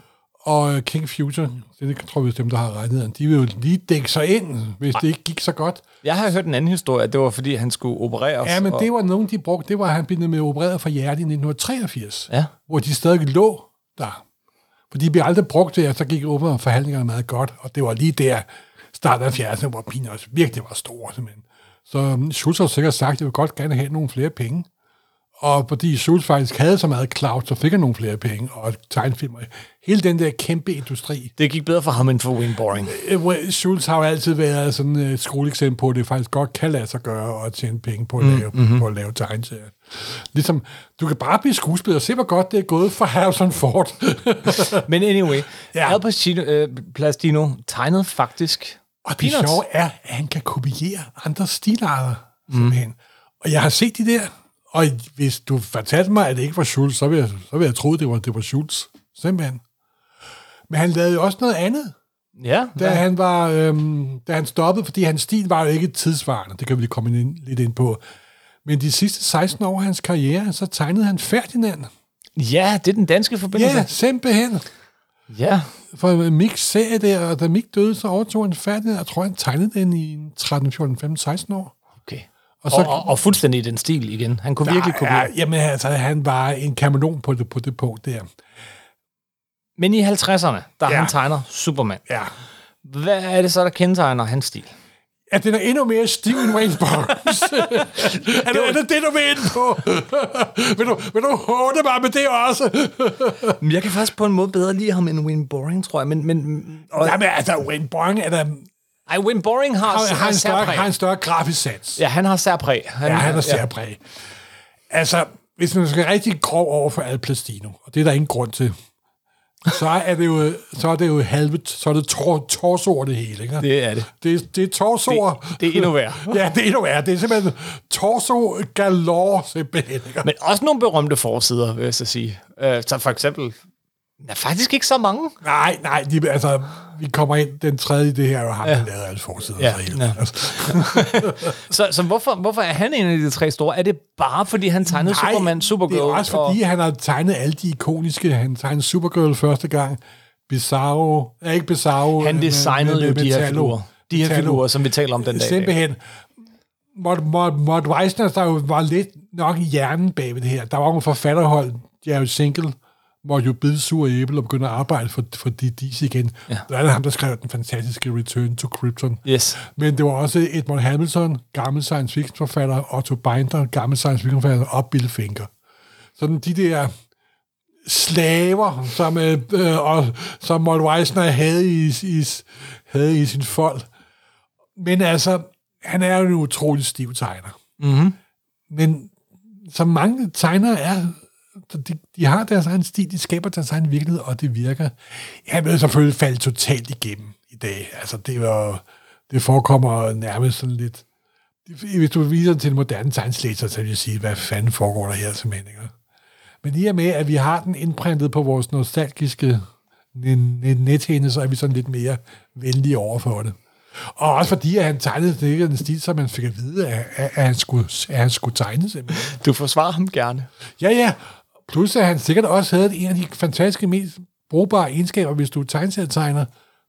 Speaker 2: Og King Future, det tror jeg, dem, der har regnet de vil jo lige dække sig ind, hvis det ikke gik så godt.
Speaker 1: Jeg har hørt en anden historie, at det var, fordi han skulle opereres.
Speaker 2: Ja, men
Speaker 1: og...
Speaker 2: det var nogen, de brugte. Det var, at han blev med opereret for hjertet i 1983,
Speaker 1: ja.
Speaker 2: hvor de stadig lå der. For de blev aldrig brugt der, så gik åbner forhandlingerne meget godt, og det var lige der, start af 70'erne, hvor Peanuts virkelig var store, simpelthen. Så Schultz har sikkert sagt, at jeg vil godt gerne have nogle flere penge. Og fordi Schultz faktisk havde så meget cloud, så fik han nogle flere penge, og tegnfilmer. Hele den der kæmpe industri.
Speaker 1: Det gik bedre for ham end for Wayne Boring.
Speaker 2: Schultz har jo altid været sådan et skoleeksempel på, at det faktisk godt kan lade sig gøre og tjene penge på at lave, mm-hmm. på at lave tegneserier. Ligesom, du kan bare blive skuespiller. Se, hvor godt det er gået for Harrison Ford.
Speaker 1: Men anyway, ja. Al Pacino, øh, Plastino tegnede faktisk
Speaker 2: Og det sjove er, at han kan kopiere andre stilarter. Mm. Og jeg har set de der, og hvis du fortalte mig, at det ikke var Schultz, så ville jeg, så ville jeg tro, det var, det var Schultz. Simpelthen. Men han lavede jo også noget andet,
Speaker 1: Ja,
Speaker 2: da
Speaker 1: ja.
Speaker 2: han var, øhm, da han stoppede, fordi hans stil var jo ikke tidsvarende, det kan vi lige komme ind, lidt ind på. Men de sidste 16 år af hans karriere, så tegnede han Ferdinand.
Speaker 1: ja, det er den danske forbindelse.
Speaker 2: Ja, simpelthen.
Speaker 1: Ja.
Speaker 2: For Mick serie der, og da Mick døde, så overtog han færdig. Jeg tror, han tegnede den i en 13, 14, 15, 16 år.
Speaker 1: Okay.
Speaker 2: Og så-
Speaker 1: og, og, fuldstændig i den stil igen. Han kunne virkelig kopiere.
Speaker 2: Ja, jamen, altså, han var en kameleon på det, på det punkt der.
Speaker 1: Men i 50'erne, der
Speaker 2: Ja.
Speaker 1: han tegner Superman.
Speaker 2: Ja.
Speaker 1: Hvad er det så, der kendetegner hans stil?
Speaker 2: Ja, den er endnu mere stiv end Wayne Barnes. er, det, er det det, du vil ind på? vil, du, vil du håne mig med det også?
Speaker 1: Men jeg kan faktisk på en måde bedre lide ham end Win Boring, tror jeg. Men, men, og,
Speaker 2: Jamen, altså, Wayne Barnes er der,
Speaker 1: ej, Win Boring har,
Speaker 2: har, har, en større, har en større grafisk sans.
Speaker 1: Ja, han har særpræg. Han,
Speaker 2: Ja, han er særpræg. Altså, hvis man skal rigtig grov over for Al Plastino, og det er der ingen grund til, så er det jo, så er det jo halve, så er det tor, torsoer det hele, ikke?
Speaker 1: Det er det.
Speaker 2: Det, det er torsoer.
Speaker 1: Det, det er endnu værre.
Speaker 2: Ja, det er endnu værre. Det er simpelthen torso galore, simpelthen. Ikke?
Speaker 1: Men også nogle berømte forsider, vil jeg så sige. Øh, så for eksempel, der er faktisk ikke så mange.
Speaker 2: Nej, nej, de, altså, vi kommer ind, den tredje, det her er jo ham, der lavede alle forsider.
Speaker 1: Ja,
Speaker 2: hele.
Speaker 1: ja.
Speaker 2: Altså,
Speaker 1: Så, så hvorfor, hvorfor er han en af de tre store? Er det bare, fordi han tegnede
Speaker 2: nej,
Speaker 1: Superman, Supergirl?
Speaker 2: det er også fordi,
Speaker 1: og,
Speaker 2: han har tegnet alle de ikoniske. Han tegnede Supergirl første gang. Bizarro, ja, ikke Bizarro.
Speaker 1: han designede jo de her figurer. De her
Speaker 2: Metallo.
Speaker 1: figurer, som vi taler om den dag.
Speaker 2: Simpelthen. Mod, mod, mod Weisner, der jo var lidt nok i hjernen bag ved det her. Der var nogle forfatterhold, Jerry Single, måtte jo bide sur æble og begynde at arbejde for, for de DC igen. Ja. Der er det ham, der skrev den fantastiske Return to Krypton.
Speaker 1: Yes.
Speaker 2: Men det var også Edmund Hamilton, gammel science fiction forfatter, Otto Binder, gammel science fiction forfatter, og Bill Finger. Sådan de der slaver, som, øh, øh, og, som Walt Weisner havde i, i, havde i sin fold. Men altså, han er jo en utrolig stiv tegner.
Speaker 1: Mm-hmm.
Speaker 2: Men som mange tegnere er, de, de har deres egen stil, de skaber deres egen virkelighed, og det virker. Jeg vil selvfølgelig falde totalt igennem i dag. Altså, det, var, det forekommer nærmest sådan lidt... Hvis du viser den til en moderne tegnslæser, så vil jeg sige, hvad fanden foregår der her simpelthen, ikke? Men i og med, at vi har den indprintet på vores nostalgiske nethænde, så er vi sådan lidt mere venlige over for det. Og også fordi, at han tegnede det ikke en stil, så man fik at vide, at, at, at, han, skulle, at han skulle tegne simpelthen.
Speaker 1: Du forsvarer ham gerne.
Speaker 2: Ja, ja. Plus, at han sikkert også havde en af de fantastiske, mest brugbare egenskaber, hvis du er tegneserietegner.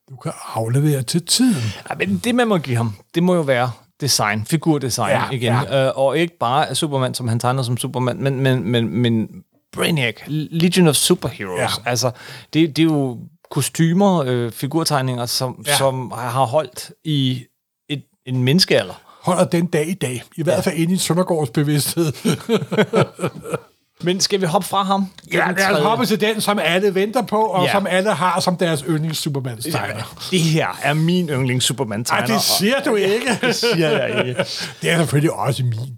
Speaker 2: Du kan aflevere til tiden.
Speaker 1: Ja, men det, man må give ham, det må jo være design, figurdesign
Speaker 2: Ja,
Speaker 1: igen.
Speaker 2: ja.
Speaker 1: Øh, og ikke bare Superman, som han tegner som Superman, men, men, men, men Brainiac, Legion of Superheroes.
Speaker 2: Ja.
Speaker 1: Altså, det, det er jo kostymer, øh, figurtegninger, som,
Speaker 2: Ja.
Speaker 1: ja. som har holdt i et, en menneskealder.
Speaker 2: Holder den dag i dag. I hvert fald inde i Søndergaards bevidsthed.
Speaker 1: Men skal vi hoppe fra ham? Det
Speaker 2: Ja, lad os hoppe til den, som alle venter på, og
Speaker 1: Ja.
Speaker 2: som alle har som deres yndlings superman tegner
Speaker 1: Det her er min yndlings superman tegner
Speaker 2: det siger du ikke.
Speaker 1: Det siger jeg ikke.
Speaker 2: Det er selvfølgelig også min.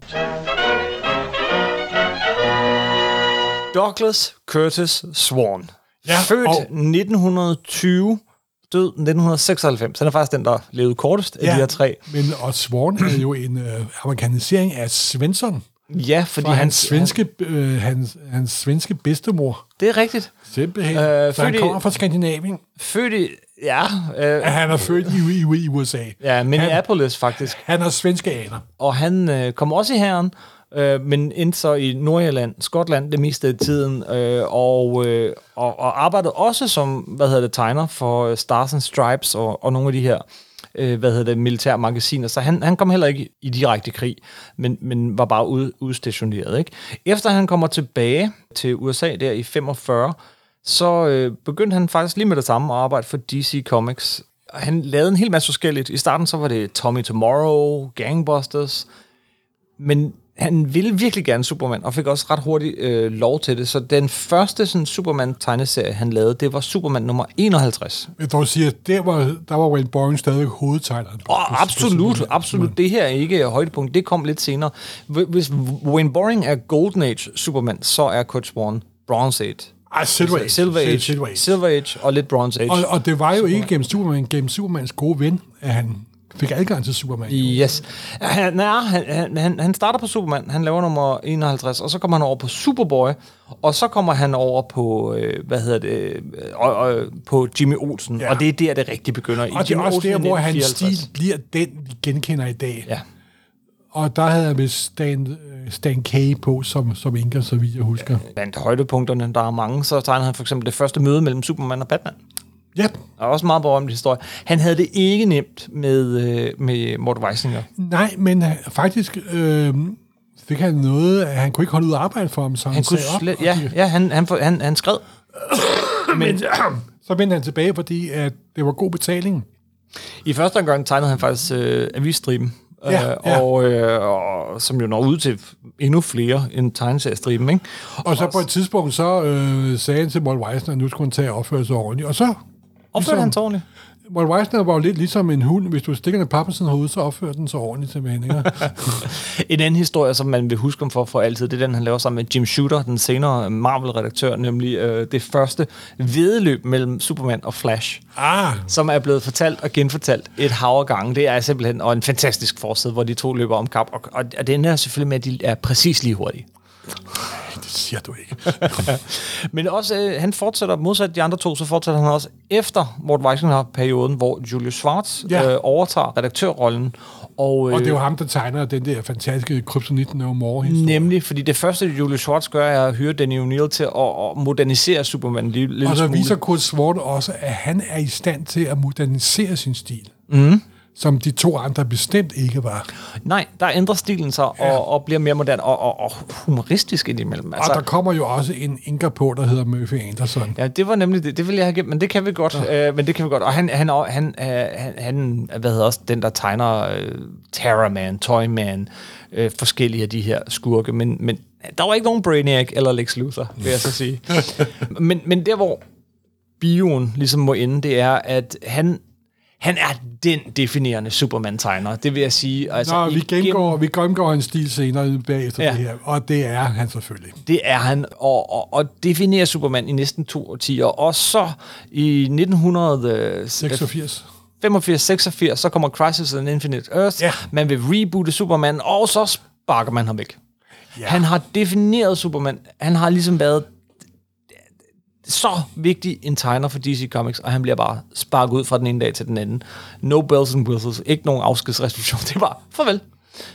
Speaker 1: Douglas Curtis Swan.
Speaker 2: Ja,
Speaker 1: Født
Speaker 2: og-
Speaker 1: 1920, død 1996. Han er faktisk den, der levede kortest af de her tre.
Speaker 2: Men og Swan er jo en øh, amerikanisering af Svensson.
Speaker 1: Ja, fordi
Speaker 2: Fra hans,
Speaker 1: hans,
Speaker 2: svenske, øh, hans, hans svenske bedstemor.
Speaker 1: Det er rigtigt.
Speaker 2: Simpelthen.
Speaker 1: Øh,
Speaker 2: Øh, så han kommer fra Skandinavien.
Speaker 1: Født i... Ja, øh,
Speaker 2: han er født i, i, i USA.
Speaker 1: ja Minneapolis faktisk.
Speaker 2: Han har svenske aner.
Speaker 1: Og han øh, kom også i herren, øh, men endte så i Nordjylland, Skotland det meste af tiden, øh, og, øh, og, og arbejdede også som, hvad hedder det, tegner for øh, Stars and Stripes og, og nogle af de her øh, hvad hedder det, militære magasiner. Så han, han kom heller ikke i direkte krig, men, men var bare ud, udstationeret. Ikke? Efter han kommer tilbage til USA der i 45, så øh, begyndte han faktisk lige med det samme at arbejde for DC Comics. Han lavede en hel masse forskelligt. I starten så var det Tommy Tomorrow, Gangbusters, men han ville virkelig gerne Superman, og fik også ret hurtigt øh, lov til det. Så den første sådan, Superman-tegneserie, han lavede, det var Superman nummer 51.
Speaker 2: Jeg tror, siger, der var, der var Wayne Boring stadig hovedtegneren. på- på-
Speaker 1: Og
Speaker 2: på
Speaker 1: absolut,
Speaker 2: Superman.
Speaker 1: absolut. Det her er ikke højdepunkt. Det kom lidt senere. Hv- Hvis Wayne Boring er Golden Age Superman, så er Kurt Swan Bronze Age.
Speaker 2: Ah, Silver Age.
Speaker 1: Silver Age,
Speaker 2: Silver Age.
Speaker 1: Silver Age og lidt Bronze Age.
Speaker 2: Og, og det var jo ikke gennem Superman, gennem Supermans gode ven, at han fik adgang til Superman.
Speaker 1: Yes. Han, nej, han, han- han, han starter på Superman, han laver nummer 51, og så kommer han over på Superboy, og så kommer han over på, øh, hvad hedder det, øh, og, på Jimmy Olsen,
Speaker 2: Ja.
Speaker 1: og det er der, det rigtig begynder. I
Speaker 2: Og det er
Speaker 1: Jimmy
Speaker 2: også
Speaker 1: Olsen i
Speaker 2: der, hvor hans
Speaker 1: 1954.
Speaker 2: stil bliver den, vi genkender i dag.
Speaker 1: Ja.
Speaker 2: Og der havde han med Stan, øh, Stan K. på som, som Inga, så vidt jeg husker.
Speaker 1: Blandt højdepunkterne, der er mange, så tegnede han for eksempel det første møde mellem Superman og Batman.
Speaker 2: Ja,
Speaker 1: Og også en meget berømt historie. Han havde det ikke nemt med, øh, med Mort Weisinger.
Speaker 2: nej, men han- faktisk øh, fik han noget, at han kunne ikke holde ud at arbejde for ham, så han,
Speaker 1: Han kunne
Speaker 2: sagde op.
Speaker 1: slet,
Speaker 2: og
Speaker 1: ja, ja han, han, han, han skred.
Speaker 2: Men så vendte han tilbage, fordi at det var god betaling.
Speaker 1: I første omgang tegnede han faktisk øh, avisstriben.
Speaker 2: Ja,
Speaker 1: øh,
Speaker 2: ja.
Speaker 1: Og, øh, og, som jo når ud til endnu flere end tegneseriestriben, ikke?
Speaker 2: Og så på et tidspunkt, så øh, sagde han til Walt Weisner, at nu skulle han tage og opføre sig ordentligt. Og så,
Speaker 1: Opførte han sig ordentligt?
Speaker 2: Walt Weisner var jo lidt ligesom en hund. Hvis du stikker en pappersen hoved, så opfører den sig ordentligt simpelthen. Ikke?
Speaker 1: En anden historie, som man vil huske ham for for altid, det er den, han laver sammen med Jim Shooter, den senere Marvel-redaktør, nemlig øh, det første vedeløb mellem Superman og Flash,
Speaker 2: ah,
Speaker 1: som er blevet fortalt og genfortalt et hav af gange. Det er simpelthen og en fantastisk forside, hvor de to løber om kap, og, og, og det ender selvfølgelig med, at de er præcis lige hurtige.
Speaker 2: Siger du ikke.
Speaker 1: Men også, øh, han fortsætter, modsat de andre to, så fortsætter han også efter Mort Weisinger-perioden, hvor Julius Schwartz
Speaker 2: Ja.
Speaker 1: øh, overtager redaktørrollen. Og, øh,
Speaker 2: Og det er jo ham, der tegner den der fantastiske Kryptonit No More historie.
Speaker 1: Nemlig, fordi det første, Julius Schwartz gør, er at hyre Danny O'Neill til at, at modernisere Superman lille
Speaker 2: Og så viser Kurt Svort også, at han er i stand til at modernisere sin stil. Mm. Som de to andre bestemt ikke var.
Speaker 1: Nej, der ændrer stilen sig
Speaker 2: Ja.
Speaker 1: og, og bliver mere moderne og, og, og humoristisk indimellem.
Speaker 2: Altså, og der kommer jo også en inker på, der hedder Murphy Anderson.
Speaker 1: ja, det var nemlig det. Det ville jeg have gemt, men det kan vi godt. Øh, men det kan vi godt. Og han, han, han, han, øh, han, han hvad hedder også den, der tegner øh, Terrorman, Toyman, øh, forskellige af de her skurke. Men, men der var ikke nogen Brainiac eller Lex Luthor, vil jeg så sige. men, men der, hvor bioen ligesom må ende, det er, at han, han er den definerende Superman-tegner. Det vil jeg sige. Altså,
Speaker 2: Nå, vi gennemgår, vi gennemgår hans stil senere bagefter
Speaker 1: Ja.
Speaker 2: det her, og det er han selvfølgelig.
Speaker 1: Det er han, og, og, og definerer Superman i næsten to årtier. Og så i 1986
Speaker 2: 86.
Speaker 1: 86 så kommer Crisis on Infinite Earth.
Speaker 2: Ja.
Speaker 1: Man vil reboote Superman, og så sparker man ham væk.
Speaker 2: Ja.
Speaker 1: Han har defineret Superman. Han har ligesom været så vigtig en tegner for DC Comics, og han bliver bare sparket ud fra den ene dag til den anden. No bells and whistles. Ikke nogen afskedsrestitution. Det er bare farvel.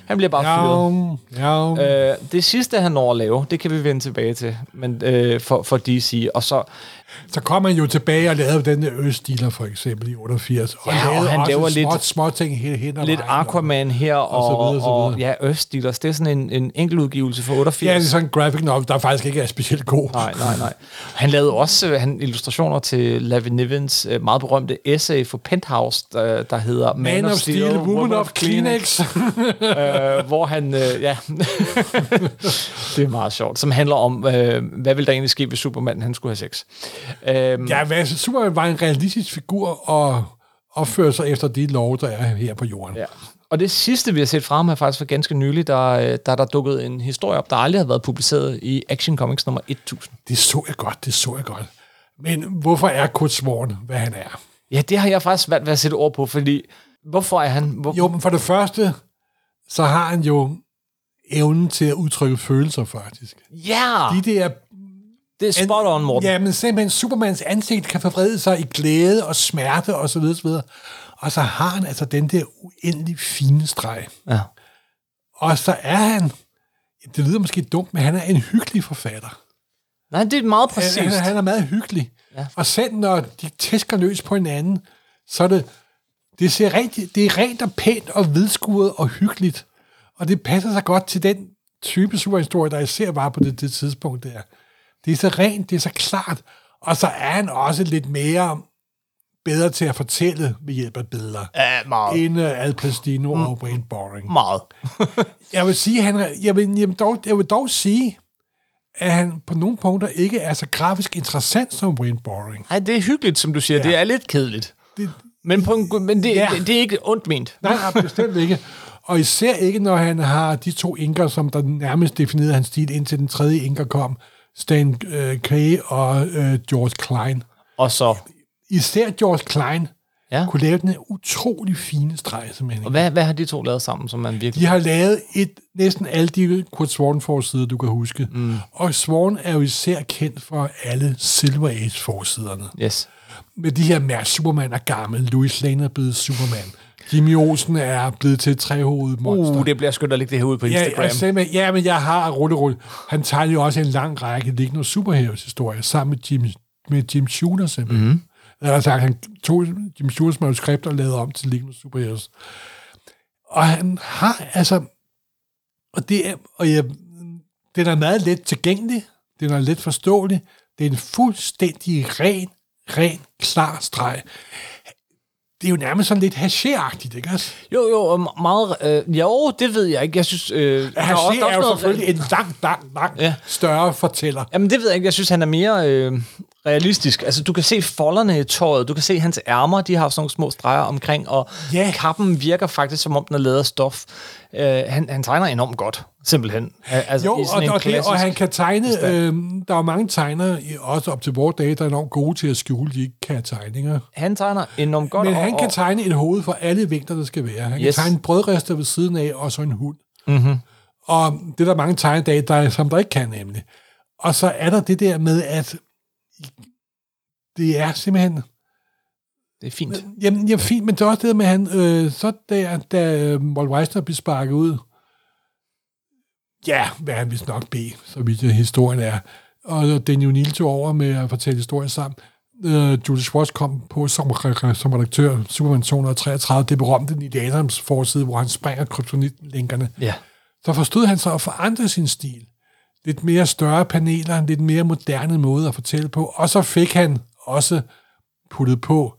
Speaker 1: Han bliver bare fyret.
Speaker 2: Ja, ja.
Speaker 1: Øh, det sidste, han når at lave, det kan vi vende tilbage til men, øh, for, for DC. Og så,
Speaker 2: Så kom han jo tilbage og lavede den der Østdealer for eksempel i 88. Og
Speaker 1: Ja, og han laver lidt-
Speaker 2: små ting hen, hen
Speaker 1: lidt Aquaman her, og,
Speaker 2: så
Speaker 1: og,
Speaker 2: videre, så
Speaker 1: og, ja, Østdealers. Det er sådan en, en enkeltudgivelse for 88.
Speaker 2: Ja, det er sådan en graphic novel, der faktisk ikke er specielt god.
Speaker 1: Nej, nej, nej. Han lavede også øh, han, illustrationer til Lavin Nivens øh, meget berømte essay for Penthouse, der, der hedder
Speaker 2: Man, of Steel, Woman of Kleenex.
Speaker 1: øh, hvor han, øh, ja, det er meget sjovt, som handler om, øh, hvad vil der egentlig ske, hvis Superman han skulle have sex. Øh,
Speaker 2: ja, hvad, Superman var en realistisk figur og opfører sig efter de love, der er her på jorden.
Speaker 1: Ja. Og det sidste, vi har set fra ham, er faktisk for ganske nylig, der, øh, der er der dukket en historie op, der aldrig har været publiceret i Action Comics nummer 1000.
Speaker 2: Det så jeg godt, det så jeg godt. Men hvorfor er Kurt Sworn, hvad han er?
Speaker 1: Ja, det har jeg faktisk svært ved at sætte ord på, fordi hvorfor er han... Hvor,
Speaker 2: Jo, men for det første, så har han jo evnen til at udtrykke følelser, faktisk.
Speaker 1: ja,
Speaker 2: De der
Speaker 1: det er spot on, Morten.
Speaker 2: Ja, men simpelthen Supermans ansigt kan forvrede sig i glæde og smerte og så videre, så videre. Og så har han altså den der uendelig fine streg.
Speaker 1: Ja.
Speaker 2: Og så er han, det lyder måske dumt, men han er en hyggelig forfatter.
Speaker 1: Nej, det er meget
Speaker 2: Han,
Speaker 1: præcist.
Speaker 2: han, han er meget hyggelig.
Speaker 1: Ja.
Speaker 2: Og selv når de tæsker løs på hinanden, så er det, det, ser rent, det er rent og pænt og vidskuret og hyggeligt. Og det passer sig godt til den type superhistorie, der især var på det, det tidspunkt der. Det er så rent, det er så klart, og så er han også lidt mere bedre til at fortælle ved hjælp af billeder,
Speaker 1: Ja, meget.
Speaker 2: end uh, Al Pacino mm. og Wayne Boring.
Speaker 1: Meget.
Speaker 2: Jeg vil sige, han, jeg vil, jeg, vil dog, jeg vil dog sige, at han på nogle punkter ikke er så grafisk interessant som Wayne Boring.
Speaker 1: Nej, det er hyggeligt, som du siger. Ja. Det er lidt kedeligt.
Speaker 2: Det,
Speaker 1: Men, på en, men det,
Speaker 2: Ja.
Speaker 1: det, det er ikke ondt ment.
Speaker 2: nej, nej, bestemt ikke. Og især ikke, når han har de to inker, som der nærmest definerede hans stil, indtil den tredje inker kom, Stan øh, Kay og øh, George Klein.
Speaker 1: Og så...
Speaker 2: Især George Klein
Speaker 1: Ja.
Speaker 2: kunne lave den utrolig fine streg, simpelthen.
Speaker 1: Og hvad, hvad har de to lavet sammen, som man virkelig...
Speaker 2: De har lavet et, næsten alle de Kurt Swan-forsider, du kan huske. Mm. Og Swan er jo især kendt for alle Silver Age-forsiderne.
Speaker 1: Yes.
Speaker 2: Med de her med Superman er gammel, Louis Lane er blevet Superman, Jimmy Olsen er blevet til et trehovedet monster.
Speaker 1: Uh, det bliver skønt at lægge det her ud på
Speaker 2: ja,
Speaker 1: Instagram.
Speaker 2: jeg sagde, med, ja, men jeg har rulle, rulle. Han tegner jo også en lang række liggende superheroes historier sammen med Jim, med Jim Shooter simpelthen.
Speaker 1: Mhm.
Speaker 2: Mm. Eller sagt, han tog Jim Stewarts manuskript og lavede om til League of Superheroes. Og han har altså... Og, det er, og jeg, den er meget let tilgængelig, den er let forståelig, det er en fuldstændig ren, ren, klar streg. Det er jo nærmest sådan lidt haché ikke også?
Speaker 1: Jo, jo, meget... Øh, jo, det ved jeg ikke. Jeg synes... Øh, der
Speaker 2: Haché
Speaker 1: også,
Speaker 2: er jo
Speaker 1: noget-
Speaker 2: selvfølgelig en langt, langt, langt
Speaker 1: ja.
Speaker 2: større fortæller.
Speaker 1: Jamen, det ved jeg ikke. Jeg synes, han er mere øh, realistisk. Altså, du kan se folderne i tøjet. Du kan se hans ærmer. De har sådan nogle små streger omkring. Og
Speaker 2: Ja.
Speaker 1: kappen virker faktisk, som om den er lavet af stof. Øh, han, han tegner enormt godt, simpelthen. Altså,
Speaker 2: Jo, og, og, det, og han kan tegne, øh, der er mange tegnere, også op til vores dage, der er enormt gode til at skjule, de ikke kan tegninger.
Speaker 1: Han tegner enormt godt.
Speaker 2: Men
Speaker 1: og,
Speaker 2: han kan
Speaker 1: og,
Speaker 2: tegne et hoved for alle vinkler, der skal være. Han
Speaker 1: Yes.
Speaker 2: kan tegne en brødrester ved siden af, og så en hund.
Speaker 1: mm-hmm.
Speaker 2: Og det er der mange tegnedage, der, som der ikke kan nemlig. Og så er der det der med, at det er simpelthen...
Speaker 1: Det er fint.
Speaker 2: Jamen, jamen fint, men det er også det med, han, øh, så der, da øh, Walt Weisner blev sparket ud, ja, hvad han vist nok blev, så vidt jeg historien er, og Daniel Neal tog over med at fortælle historien sammen. Øh, Julie Schwartz kom på som, som redaktør, Superman 233, det berømte Neil Adams forside, hvor han springer kryptonit-linkerne.
Speaker 1: Ja.
Speaker 2: Så forstod han så at forandre sin stil. Lidt mere større paneler, en lidt mere moderne måde at fortælle på, og så fik han også puttet på,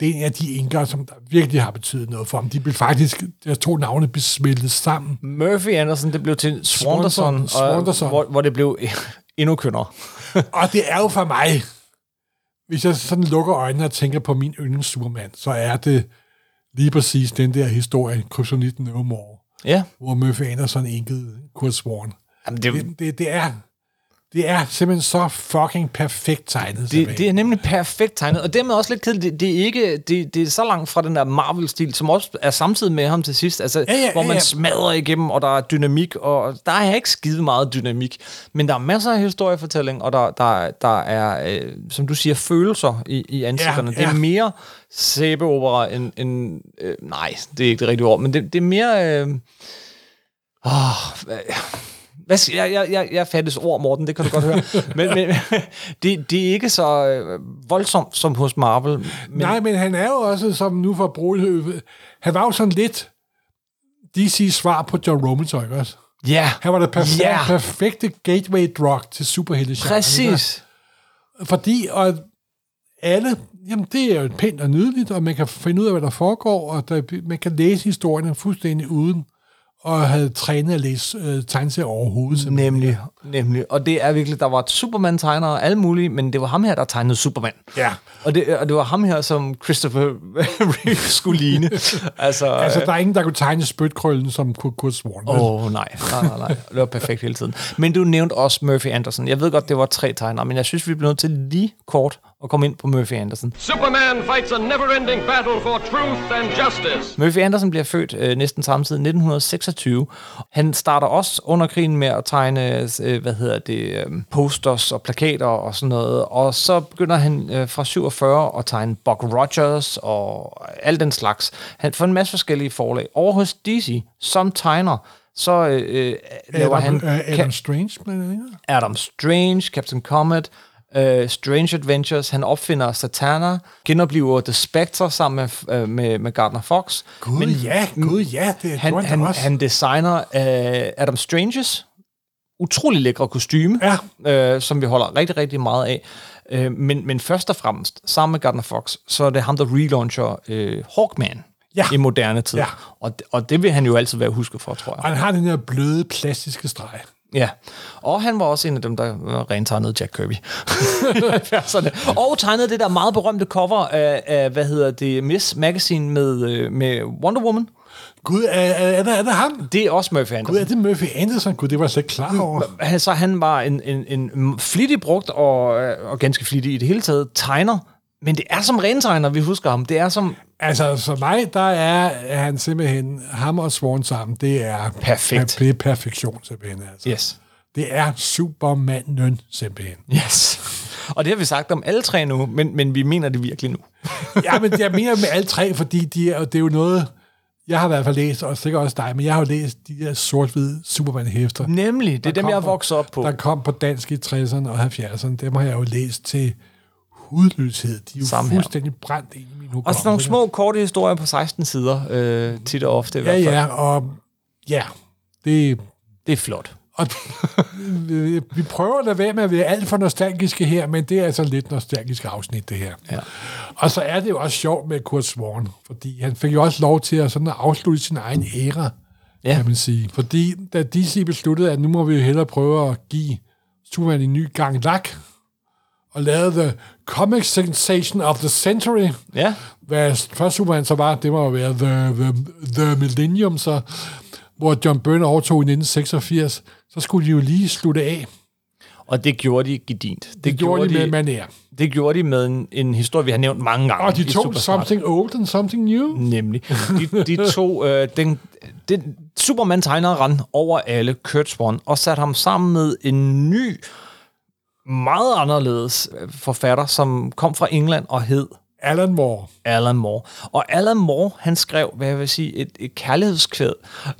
Speaker 2: det er en af de enker, som der virkelig har betydet noget for ham. De blev faktisk, deres to navne blev smeltet sammen.
Speaker 1: Murphy Anderson, det blev til Swanderson,
Speaker 2: Swanderson,
Speaker 1: og, hvor, hvor det blev endnu kønnere.
Speaker 2: Og det er jo for mig, hvis jeg sådan lukker øjnene og tænker på min yndlings Superman, så er det lige præcis den der historie, Kryptonit No More,
Speaker 1: Ja.
Speaker 2: hvor Murphy Anderson enkede Kurt Swan.
Speaker 1: Jamen, det,
Speaker 2: Det, det, det er det er simpelthen så fucking perfekt tegnet.
Speaker 1: Det, det er nemlig perfekt tegnet, og dermed også lidt kedeligt. Det, det, er ikke, det, det er så langt fra den der Marvel-stil, som også er samtidig med ham til sidst, altså,
Speaker 2: Ja, ja,
Speaker 1: hvor
Speaker 2: ja,
Speaker 1: man
Speaker 2: ja.
Speaker 1: smadrer igennem, og der er dynamik, og der er ikke skide meget dynamik, men der er masser af historiefortælling, og der, der, der er, øh, som du siger, følelser i, i ansigterne.
Speaker 2: Ja,
Speaker 1: Det er
Speaker 2: ja.
Speaker 1: mere sæbeopera end, end øh, nej, det er ikke det rigtige ord, men det, det er mere... Øh, åh, hvad, hvad, skal- jeg, jeg, jeg, jeg fattes ord, Morten, det kan du godt høre. Men, men det, det er ikke så øh, voldsomt som hos Marvel. Men,
Speaker 2: Nej, men han er jo også, som nu for Brolhøve, han var jo sådan lidt DC's svar på John Robinson, ikke også?
Speaker 1: Ja,
Speaker 2: Han var det perfekte, yeah. perfekte gateway drug til superhelte
Speaker 1: præcis.
Speaker 2: Fordi og alle, jamen det er jo pænt og nydeligt, og man kan finde ud af, hvad der foregår, og der, man kan læse historierne fuldstændig uden at have trænet at læse øh, tegneserier overhovedet. simpelthen.
Speaker 1: Nemlig, nemlig. Og det er virkelig, der var Superman-tegnere og alle mulige, men det var ham her, der tegnede Superman.
Speaker 2: Ja.
Speaker 1: Og det, og det var ham her, som Christopher Reeve skulle ligne. altså,
Speaker 2: Altså, der er ingen, der kunne tegne spytkrøllen som Kurt, Swan. vel?
Speaker 1: Åh, oh, nej, nej, nej, nej. Det var perfekt hele tiden. Men du nævnte også Murphy Anderson. Jeg ved godt, det var tre tegnere, men jeg synes, vi bliver nødt til lige kort at komme ind på Murphy Anderson.
Speaker 3: Superman fights a never-ending battle for truth and justice.
Speaker 1: Murphy Anderson bliver født øh, næsten samtidig, 1926. Han starter også under krigen med at tegne, øh, hvad hedder det, øh, posters og plakater og sådan noget. Og så begynder han øh, fra 47 at tegne Buck Rogers og alt den slags. Han får en masse forskellige forlag. Over hos DC, som tegner, så øh, øh, laver
Speaker 2: Adam,
Speaker 1: han...
Speaker 2: øh, Adam Strange, blandt andet.
Speaker 1: Adam Strange, Captain Comet, uh, Strange Adventures. Han opfinder Satana, genoplever The Spectre sammen med, uh, med, med Gardner Fox.
Speaker 2: Gud, Men, ja, gud, ja, det
Speaker 1: Han, han,
Speaker 2: han også.
Speaker 1: han designer uh, Adam Stranges utrolig lækre kostyme,
Speaker 2: Ja.
Speaker 1: uh, som vi holder rigtig, rigtig meget af. Uh, men, men først og fremmest, sammen med Gardner Fox, så er det ham, der relauncher uh, Hawkman
Speaker 2: Ja.
Speaker 1: i moderne tid.
Speaker 2: Ja.
Speaker 1: Og, og det vil han jo altid være husket for, tror jeg.
Speaker 2: Og han har den her bløde, plastiske streg.
Speaker 1: Ja, og han var også en af dem, der øh, rentegnede Jack Kirby. Og tegnede det der meget berømte cover af, af hvad hedder det, Miss Magazine med, øh, med Wonder Woman.
Speaker 2: Gud, er, er, er, det, er det ham?
Speaker 1: Det er også Murphy
Speaker 2: Gud,
Speaker 1: Anderson.
Speaker 2: er det Murphy Anderson? Gud, det var jeg slet ikke klar over.
Speaker 1: Altså, han var en, en, en flittig brugt og, øh, og ganske flittig i det hele taget tegner, men det er som rentegner, vi husker ham. Det er som...
Speaker 2: Altså, for mig, der er han simpelthen, ham og Swan sammen, det er...
Speaker 1: Perfekt.
Speaker 2: Det er perfektion, simpelthen. Altså.
Speaker 1: Yes.
Speaker 2: Det er Supermanden, simpelthen.
Speaker 1: Yes. Og det har vi sagt om alle tre nu, men, men vi mener det virkelig nu.
Speaker 2: ja, men jeg mener med alle tre, fordi de er, det er jo noget, jeg har i hvert fald læst, og sikkert også dig, men jeg har jo læst de der sort-hvide Superman-hæfter.
Speaker 1: Nemlig, det er dem, jeg er vokset op på.
Speaker 2: Der kom på dansk i 60'erne og 70'erne. Dem har jeg jo læst til hudløshed. De er jo
Speaker 1: Samme her.
Speaker 2: fuldstændig brændt ind i min
Speaker 1: Og sådan nogle
Speaker 2: hukommelse.
Speaker 1: små, korte historier på 16 sider, øh, tit og ofte i
Speaker 2: Ja,
Speaker 1: hvert fald.
Speaker 2: ja, og ja, det,
Speaker 1: Det er flot.
Speaker 2: og vi vi prøver at lade være med at være alt for nostalgiske her, men det er altså lidt nostalgisk afsnit, det her.
Speaker 1: Ja.
Speaker 2: Og så er det jo også sjovt med Kurt Swan, fordi han fik jo også lov til at, sådan at afslutte sin egen æra,
Speaker 1: Ja.
Speaker 2: kan man sige. Fordi da DC besluttede, at nu må vi jo hellere prøve at give Superman en ny gang lak, og lavede The Comic Sensation of the Century,
Speaker 1: Ja.
Speaker 2: hvad først Superman så var, det må jo være The, the, the Millennium, så, hvor John Byrne overtog i 1986, så skulle de jo lige slutte af.
Speaker 1: Og det gjorde de gedint. Det,
Speaker 2: Det gjorde de med manér.
Speaker 1: det gjorde de med en, en historie, vi har nævnt mange gange.
Speaker 2: Og de tog. Something Old and Something New.
Speaker 1: Nemlig. De, de tog øh, den, den Superman tegneren over alle, Kurt Swan, og satte ham sammen med en ny, meget anderledes øh, forfatter, som kom fra England og hed
Speaker 2: Alan Moore.
Speaker 1: Alan Moore. Og Alan Moore, han skrev, hvad jeg vil sige, et, et kærlighedskvæd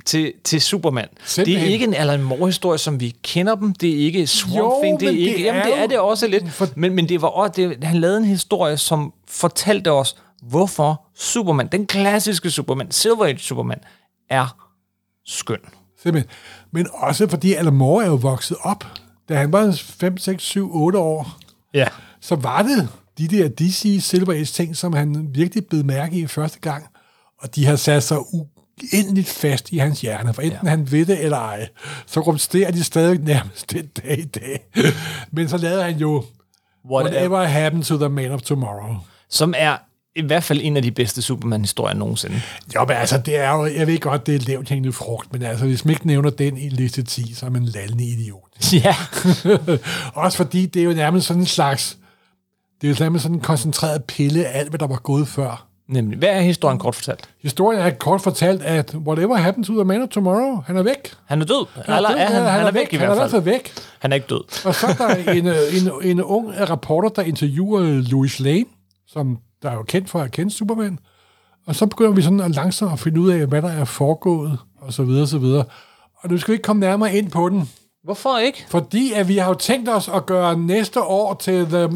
Speaker 1: til, til Superman.
Speaker 2: Simpelthen.
Speaker 1: Det er ikke en Alan Moore-historie, som vi kender dem. Det er ikke Swamp
Speaker 2: Jo,
Speaker 1: Thing. Det er ikke,
Speaker 2: det
Speaker 1: jamen,
Speaker 2: er
Speaker 1: det er det også lidt.
Speaker 2: For-
Speaker 1: Men, men det var også, det, han lavede en historie, som fortalte os, hvorfor Superman, den klassiske Superman, Silver Age Superman, er skøn.
Speaker 2: Simpelthen. Men også fordi Alan Moore er jo vokset op. Da han var 5, 6, 7, 8 år,
Speaker 1: Ja.
Speaker 2: så var det de der DC Silver Age ting, som han virkelig blev mærke i første gang. Og de har sat sig uendeligt fast i hans hjerne. For enten ja. han ved det eller ej, så rumsterer de stadig nærmest den dag i dag. Men så lavede han jo Whatever Happened to the Man of Tomorrow.
Speaker 1: Som er i hvert fald en af de bedste Superman-historier nogensinde.
Speaker 2: Jo, men altså, det er jo, jeg ved godt, det er lavt hængende frugt, men altså, hvis man ikke nævner den i liste 10, så er man en lallende idiot.
Speaker 1: Ja.
Speaker 2: Også fordi det er jo nærmest sådan en slags, det er jo nærmest sådan en koncentreret pille af alt, hvad der var gået før.
Speaker 1: Nemlig. Hvad er historien kort fortalt?
Speaker 2: Historien er kort fortalt, at whatever happened to the man of tomorrow, han er væk.
Speaker 1: Han er død. Eller er han, han, er væk, i
Speaker 2: Han er i
Speaker 1: hvert
Speaker 2: hvert
Speaker 1: fald.
Speaker 2: fald væk.
Speaker 1: Han er ikke død.
Speaker 2: Og så er der en, øh, en, en ung reporter, der interviewer Louis Lane, som der er jo kendt for at kende Superman. Og så begynder vi sådan at langsomt at finde ud af, hvad der er foregået, og så videre, og så videre. Og nu skal vi ikke komme nærmere ind på den,
Speaker 1: Hvorfor ikke?
Speaker 2: fordi at vi har jo tænkt os at gøre næste år til The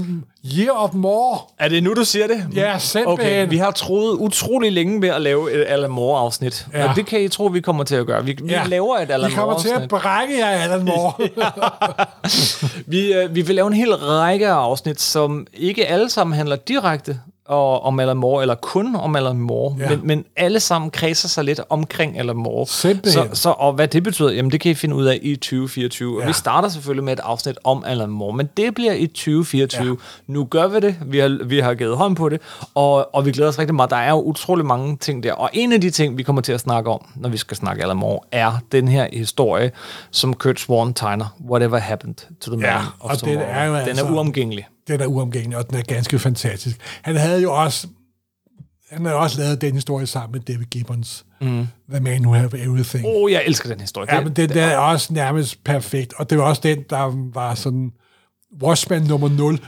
Speaker 2: Year of More.
Speaker 1: Er det nu, du siger det?
Speaker 2: Ja, simpelthen.
Speaker 1: Okay, vi har troet utrolig længe med at lave et Alan Moore-afsnit.
Speaker 2: Ja.
Speaker 1: Og det kan I tro, vi kommer til at gøre. Vi, vi laver et Alan
Speaker 2: Vi kommer til
Speaker 1: Moore-afsnit.
Speaker 2: at brække jer, Alan Moore.
Speaker 1: Vi, øh, vi vil lave en hel række af afsnit, som ikke alle sammen handler direkte og, om Alan Moore, eller kun om Alan Moore,
Speaker 2: Ja.
Speaker 1: men, men alle sammen kredser sig lidt omkring Alan Moore.
Speaker 2: Simpelthen.
Speaker 1: Så, så, og hvad det betyder, jamen det kan I finde ud af i 2024.
Speaker 2: Ja.
Speaker 1: Og vi starter selvfølgelig med et afsnit om Alan Moore, men det bliver i 2024. Ja. Nu gør vi det, vi har, vi har givet hånd på det, og, og vi glæder os rigtig meget. Der er jo utrolig mange ting der, og en af de ting, vi kommer til at snakke om, når vi skal snakke Alan Moore, er den her historie, som Kurt Swan tegner, Whatever Happened to the Man
Speaker 2: Ja,
Speaker 1: of
Speaker 2: og den
Speaker 1: Tomorrow.
Speaker 2: er jo
Speaker 1: den
Speaker 2: altså-
Speaker 1: er uomgængelig.
Speaker 2: Den er uomgængelig, og den er ganske fantastisk. Han havde jo også han har også lavet den historie sammen med David Gibbons. Mm. The Man Who Have Everything.
Speaker 1: Åh, oh, jeg elsker den historie.
Speaker 2: Ja,
Speaker 1: Det-
Speaker 2: men den der er også nærmest perfekt. Og det var også den, der var sådan Watchman nummer 0.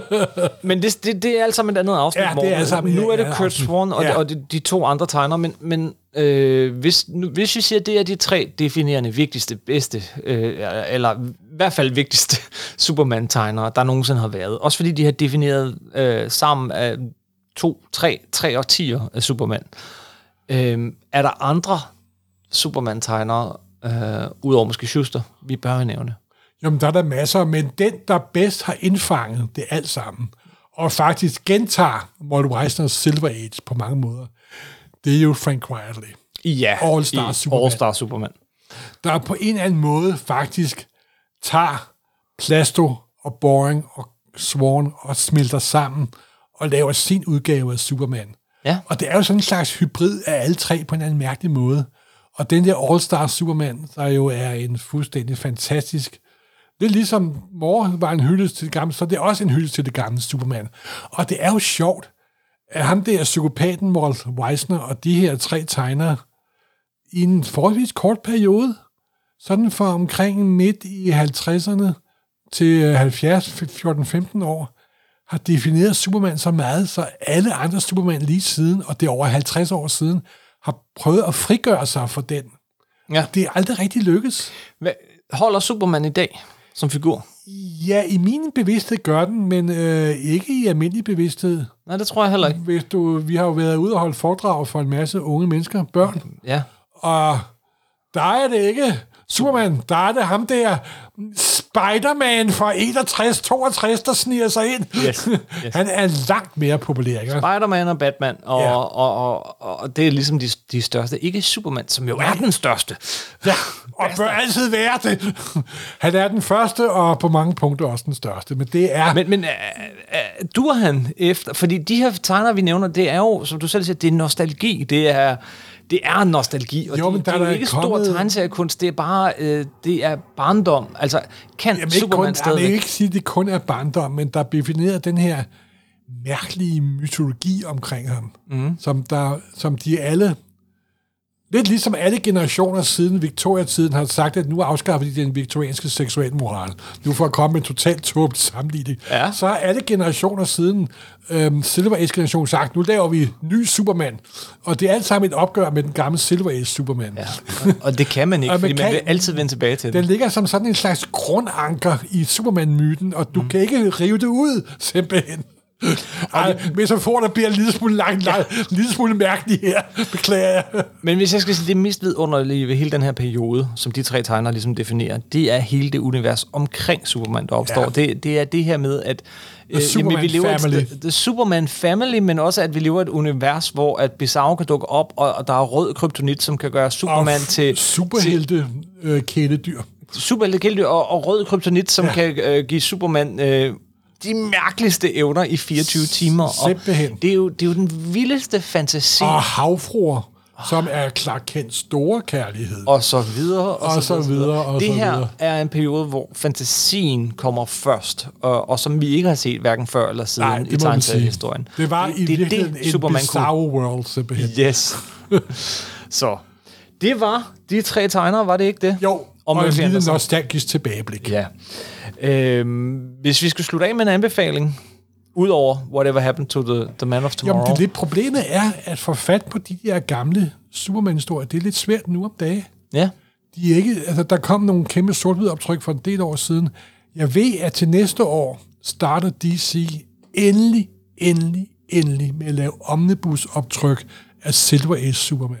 Speaker 1: Men det, det, det er alt sammen et andet afsnit.
Speaker 2: Ja, det er
Speaker 1: Morten.
Speaker 2: alt sammen et
Speaker 1: Nu er det Kurt. Swan og,
Speaker 2: Ja.
Speaker 1: ja. og de, de to andre tegnere, men, men øh, hvis, nu, hvis vi siger, at det er de tre definerende vigtigste, bedste, øh, eller i hvert fald vigtigste Superman-tegnere, der nogensinde har været. Også fordi de har defineret øh, sammen af to, tre, tre årtier af Superman. Øh, er der andre Superman-tegnere, øh, udover måske Schuster, vi bør nævne?
Speaker 2: Jamen, der er der masser, men den, der bedst har indfanget det alt sammen, og faktisk gentager Walt Weisners Silver Age på mange måder, det er jo Frank Riley.
Speaker 1: Ja,
Speaker 2: All-Star Superman.
Speaker 1: All-Star Superman.
Speaker 2: der på en eller anden måde faktisk tager Plasto og Boring og Swan og smelter sammen og laver sin udgave af Superman.
Speaker 1: Ja.
Speaker 2: Og det er jo sådan en slags hybrid af alle tre på en anden mærkelig måde. Og den der All-Star Superman, der jo er en fuldstændig fantastisk... Det er ligesom Moore var en hyldest til det gamle, så det er også en hyldest til det gamle Superman. Og det er jo sjovt, at ham der psykopaten Walt Weisner og de her tre tegnere i en forholdsvis kort periode, sådan fra omkring midt i 50'erne til 70, 14-15 år, har defineret Superman så meget, så alle andre Superman lige siden, og det er over 50 år siden, har prøvet at frigøre sig for den.
Speaker 1: Ja.
Speaker 2: Det er aldrig rigtig lykkes.
Speaker 1: Hvad, holder Superman i dag? Som figur?
Speaker 2: Ja, i min bevidsthed gør den, men øh, ikke i almindelig bevidsthed.
Speaker 1: Nej, det tror jeg heller ikke.
Speaker 2: Hvis du, vi har jo været ude og holde foredrag for en masse unge mennesker, børn,
Speaker 1: Ja.
Speaker 2: og der er det ikke Superman, der er det ham der Spider-Man fra 61-62, der sniger sig ind.
Speaker 1: Yes, yes.
Speaker 2: Han er langt mere populær, ikke?
Speaker 1: Spider-Man og Batman, og,
Speaker 2: Ja.
Speaker 1: og, og, og, og det er ligesom de, de største. Ikke Superman, som jo er den største.
Speaker 2: Ja, og bør altid være det. Han er den første, og på mange punkter også den største, men det er...
Speaker 1: Men, men øh, øh, dur han efter... Fordi de her tegner, vi nævner, det er jo, som du selv siger, det er nostalgi. Det er, det er nostalgi, og
Speaker 2: Jo, men
Speaker 1: det,
Speaker 2: der
Speaker 1: det
Speaker 2: er
Speaker 1: er ikke
Speaker 2: kommet-
Speaker 1: stor tegneseriekunst, det er bare øh, det er barndom. Altså, kan
Speaker 2: ikke,
Speaker 1: Superman
Speaker 2: kun, jeg vil
Speaker 1: stadigvæk...
Speaker 2: ikke sige, at det kun er barndom, men der er defineret den her mærkelige mytologi omkring ham, mm. som, der, som de alle, lidt ligesom alle generationer siden Victoria-tiden har sagt, at nu afskaffer de den viktorianske seksualmoral. Nu for at komme med en totalt tåbelig sammenligning.
Speaker 1: Ja.
Speaker 2: Så har alle generationer siden øhm, Silver Age-generationen sagt, nu laver vi ny Superman. Og det er alt sammen et opgør med den gamle Silver Age Superman.
Speaker 1: Ja, og det kan man ikke,
Speaker 2: man
Speaker 1: fordi man
Speaker 2: kan-
Speaker 1: vil altid vende tilbage til
Speaker 2: Den
Speaker 1: det.
Speaker 2: ligger som sådan en slags grundanker i Superman-myten, og du mm. kan ikke rive det ud, simpelthen. Ej, metaforen der bliver en lille smule, lang, lang, en lille smule mærkelig her. Beklager jeg.
Speaker 1: Men hvis jeg skal sige, det mest vidunderlige ved hele den her periode, som de tre tegner ligesom definerer, det er hele det univers omkring Superman, der opstår.
Speaker 2: Ja.
Speaker 1: Ja. Det, det er det her med, at øh,
Speaker 2: Superman
Speaker 1: vi lever
Speaker 2: family.
Speaker 1: Et, the Superman family, men også at vi lever et univers, hvor at Bizarro kan dukke op, og, og der er rød kryptonit, som kan gøre Superman til,
Speaker 2: Superhelte øh, kæledyr.
Speaker 1: til superhelte kæledyr, og, og rød kryptonit, som
Speaker 2: Ja.
Speaker 1: ja. kan øh, give Superman øh, de mærkeligste evner i 24 timer. Og
Speaker 2: Simpelthen.
Speaker 1: det er, jo, det er jo den vildeste fantasi.
Speaker 2: Og havfruer, som er Clark Kents store kærlighed.
Speaker 1: og så videre, og,
Speaker 2: Og så videre, og
Speaker 1: det
Speaker 2: så
Speaker 1: her
Speaker 2: videre.
Speaker 1: er en periode, hvor fantasien kommer først, og, og som vi ikke har set hverken før eller siden
Speaker 2: Nej,
Speaker 1: i
Speaker 2: det
Speaker 1: tegneseriehistorien.
Speaker 2: Det var i
Speaker 1: det,
Speaker 2: virkeligheden
Speaker 1: det,
Speaker 2: en
Speaker 1: Superman kunne.
Speaker 2: bizarre world, simpelthen.
Speaker 1: Yes. så, det var de tre tegnere, var det ikke det?
Speaker 2: Jo,
Speaker 1: Og
Speaker 2: og, og en lille nostalgisk tilbageblik.
Speaker 1: Ja. Øhm, hvis vi skal slutte af med en anbefaling, udover Whatever Happened to the, the Man of Tomorrow.
Speaker 2: Jamen, det lidt problemet er, at få fat på de der gamle Superman-historier, det er lidt svært nu om dagen.
Speaker 1: Ja.
Speaker 2: De er ikke, altså, der kom nogle kæmpe sort optryk for en del år siden. Jeg ved, at til næste år starter DC endelig, endelig, endelig med at lave omnibus-optryk af Silver Age Superman.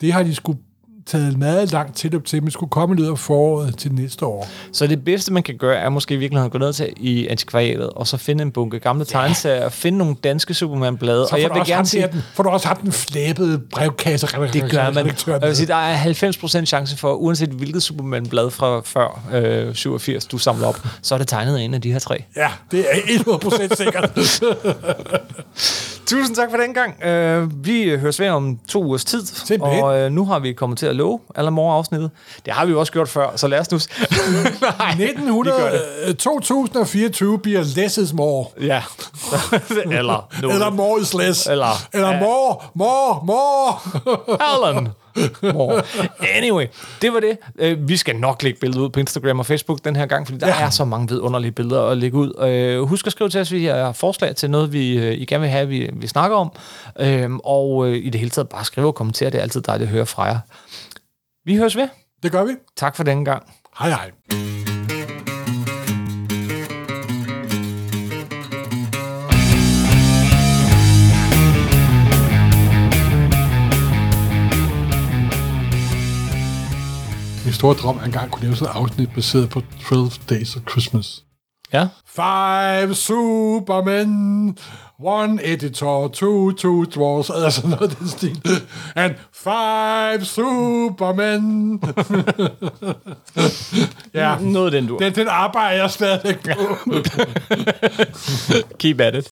Speaker 2: Det har de skulle taget meget langt tilløb til, men skulle komme løbet af foråret til næste år.
Speaker 1: Så det bedste, man kan gøre, er måske i virkeligheden at gå ned til i antikvariatet, og så finde en bunke gamle tegneserier, og finde nogle danske Superman-blade. Og jeg vil gerne sige,
Speaker 2: den, får du også haft den flabede brevkasse
Speaker 1: det gør man. Jeg vil sige, der er 90% chance for, uanset hvilket Superman-blad fra før øh, 87, du samler op, så er det tegnet af en af de her tre.
Speaker 2: Ja, det er 100% sikkert.
Speaker 1: Tusind tak for den gang. Uh, vi høres ved om to ugers tid,
Speaker 2: Simpelthen.
Speaker 1: og uh, nu har vi kommet til at love alle morgenafsnittet. Det har vi jo også gjort før, så lad os nu... Nej,
Speaker 2: 1900,
Speaker 1: vi gør det.
Speaker 2: øh, 2024 bliver less is more.
Speaker 1: Ja. Eller noget.
Speaker 2: Eller more is less.
Speaker 1: Eller-
Speaker 2: Eller more, more, more.
Speaker 1: Alan. More. Anyway, det var det. Øh, Vi skal nok lægge billeder ud på Instagram og Facebook den her gang, fordi der
Speaker 2: Ja.
Speaker 1: er så mange vidunderlige billeder at lægge ud. Øh, Husk at skrive til os, hvis I har forslag til noget, vi, øh, I gerne vil have, vi, vi snakker om. Øhm, Og øh, i det hele taget bare skrive og kommentere. Det er altid dejligt at høre fra jer. Vi høres ved.
Speaker 2: Det gør vi.
Speaker 1: Tak for denne gang.
Speaker 2: Hej hej. Min store drøm er engang kunne lave sådan et afsnit baseret på 12 Days of Christmas.
Speaker 1: Ja.
Speaker 2: Five Supermen, one editor, two, two dwarfs, eller sådan noget den stil. And five Supermen. ja,
Speaker 1: Noget den du.
Speaker 2: den, den arbejder jeg stadigvæk på.
Speaker 1: Keep at it.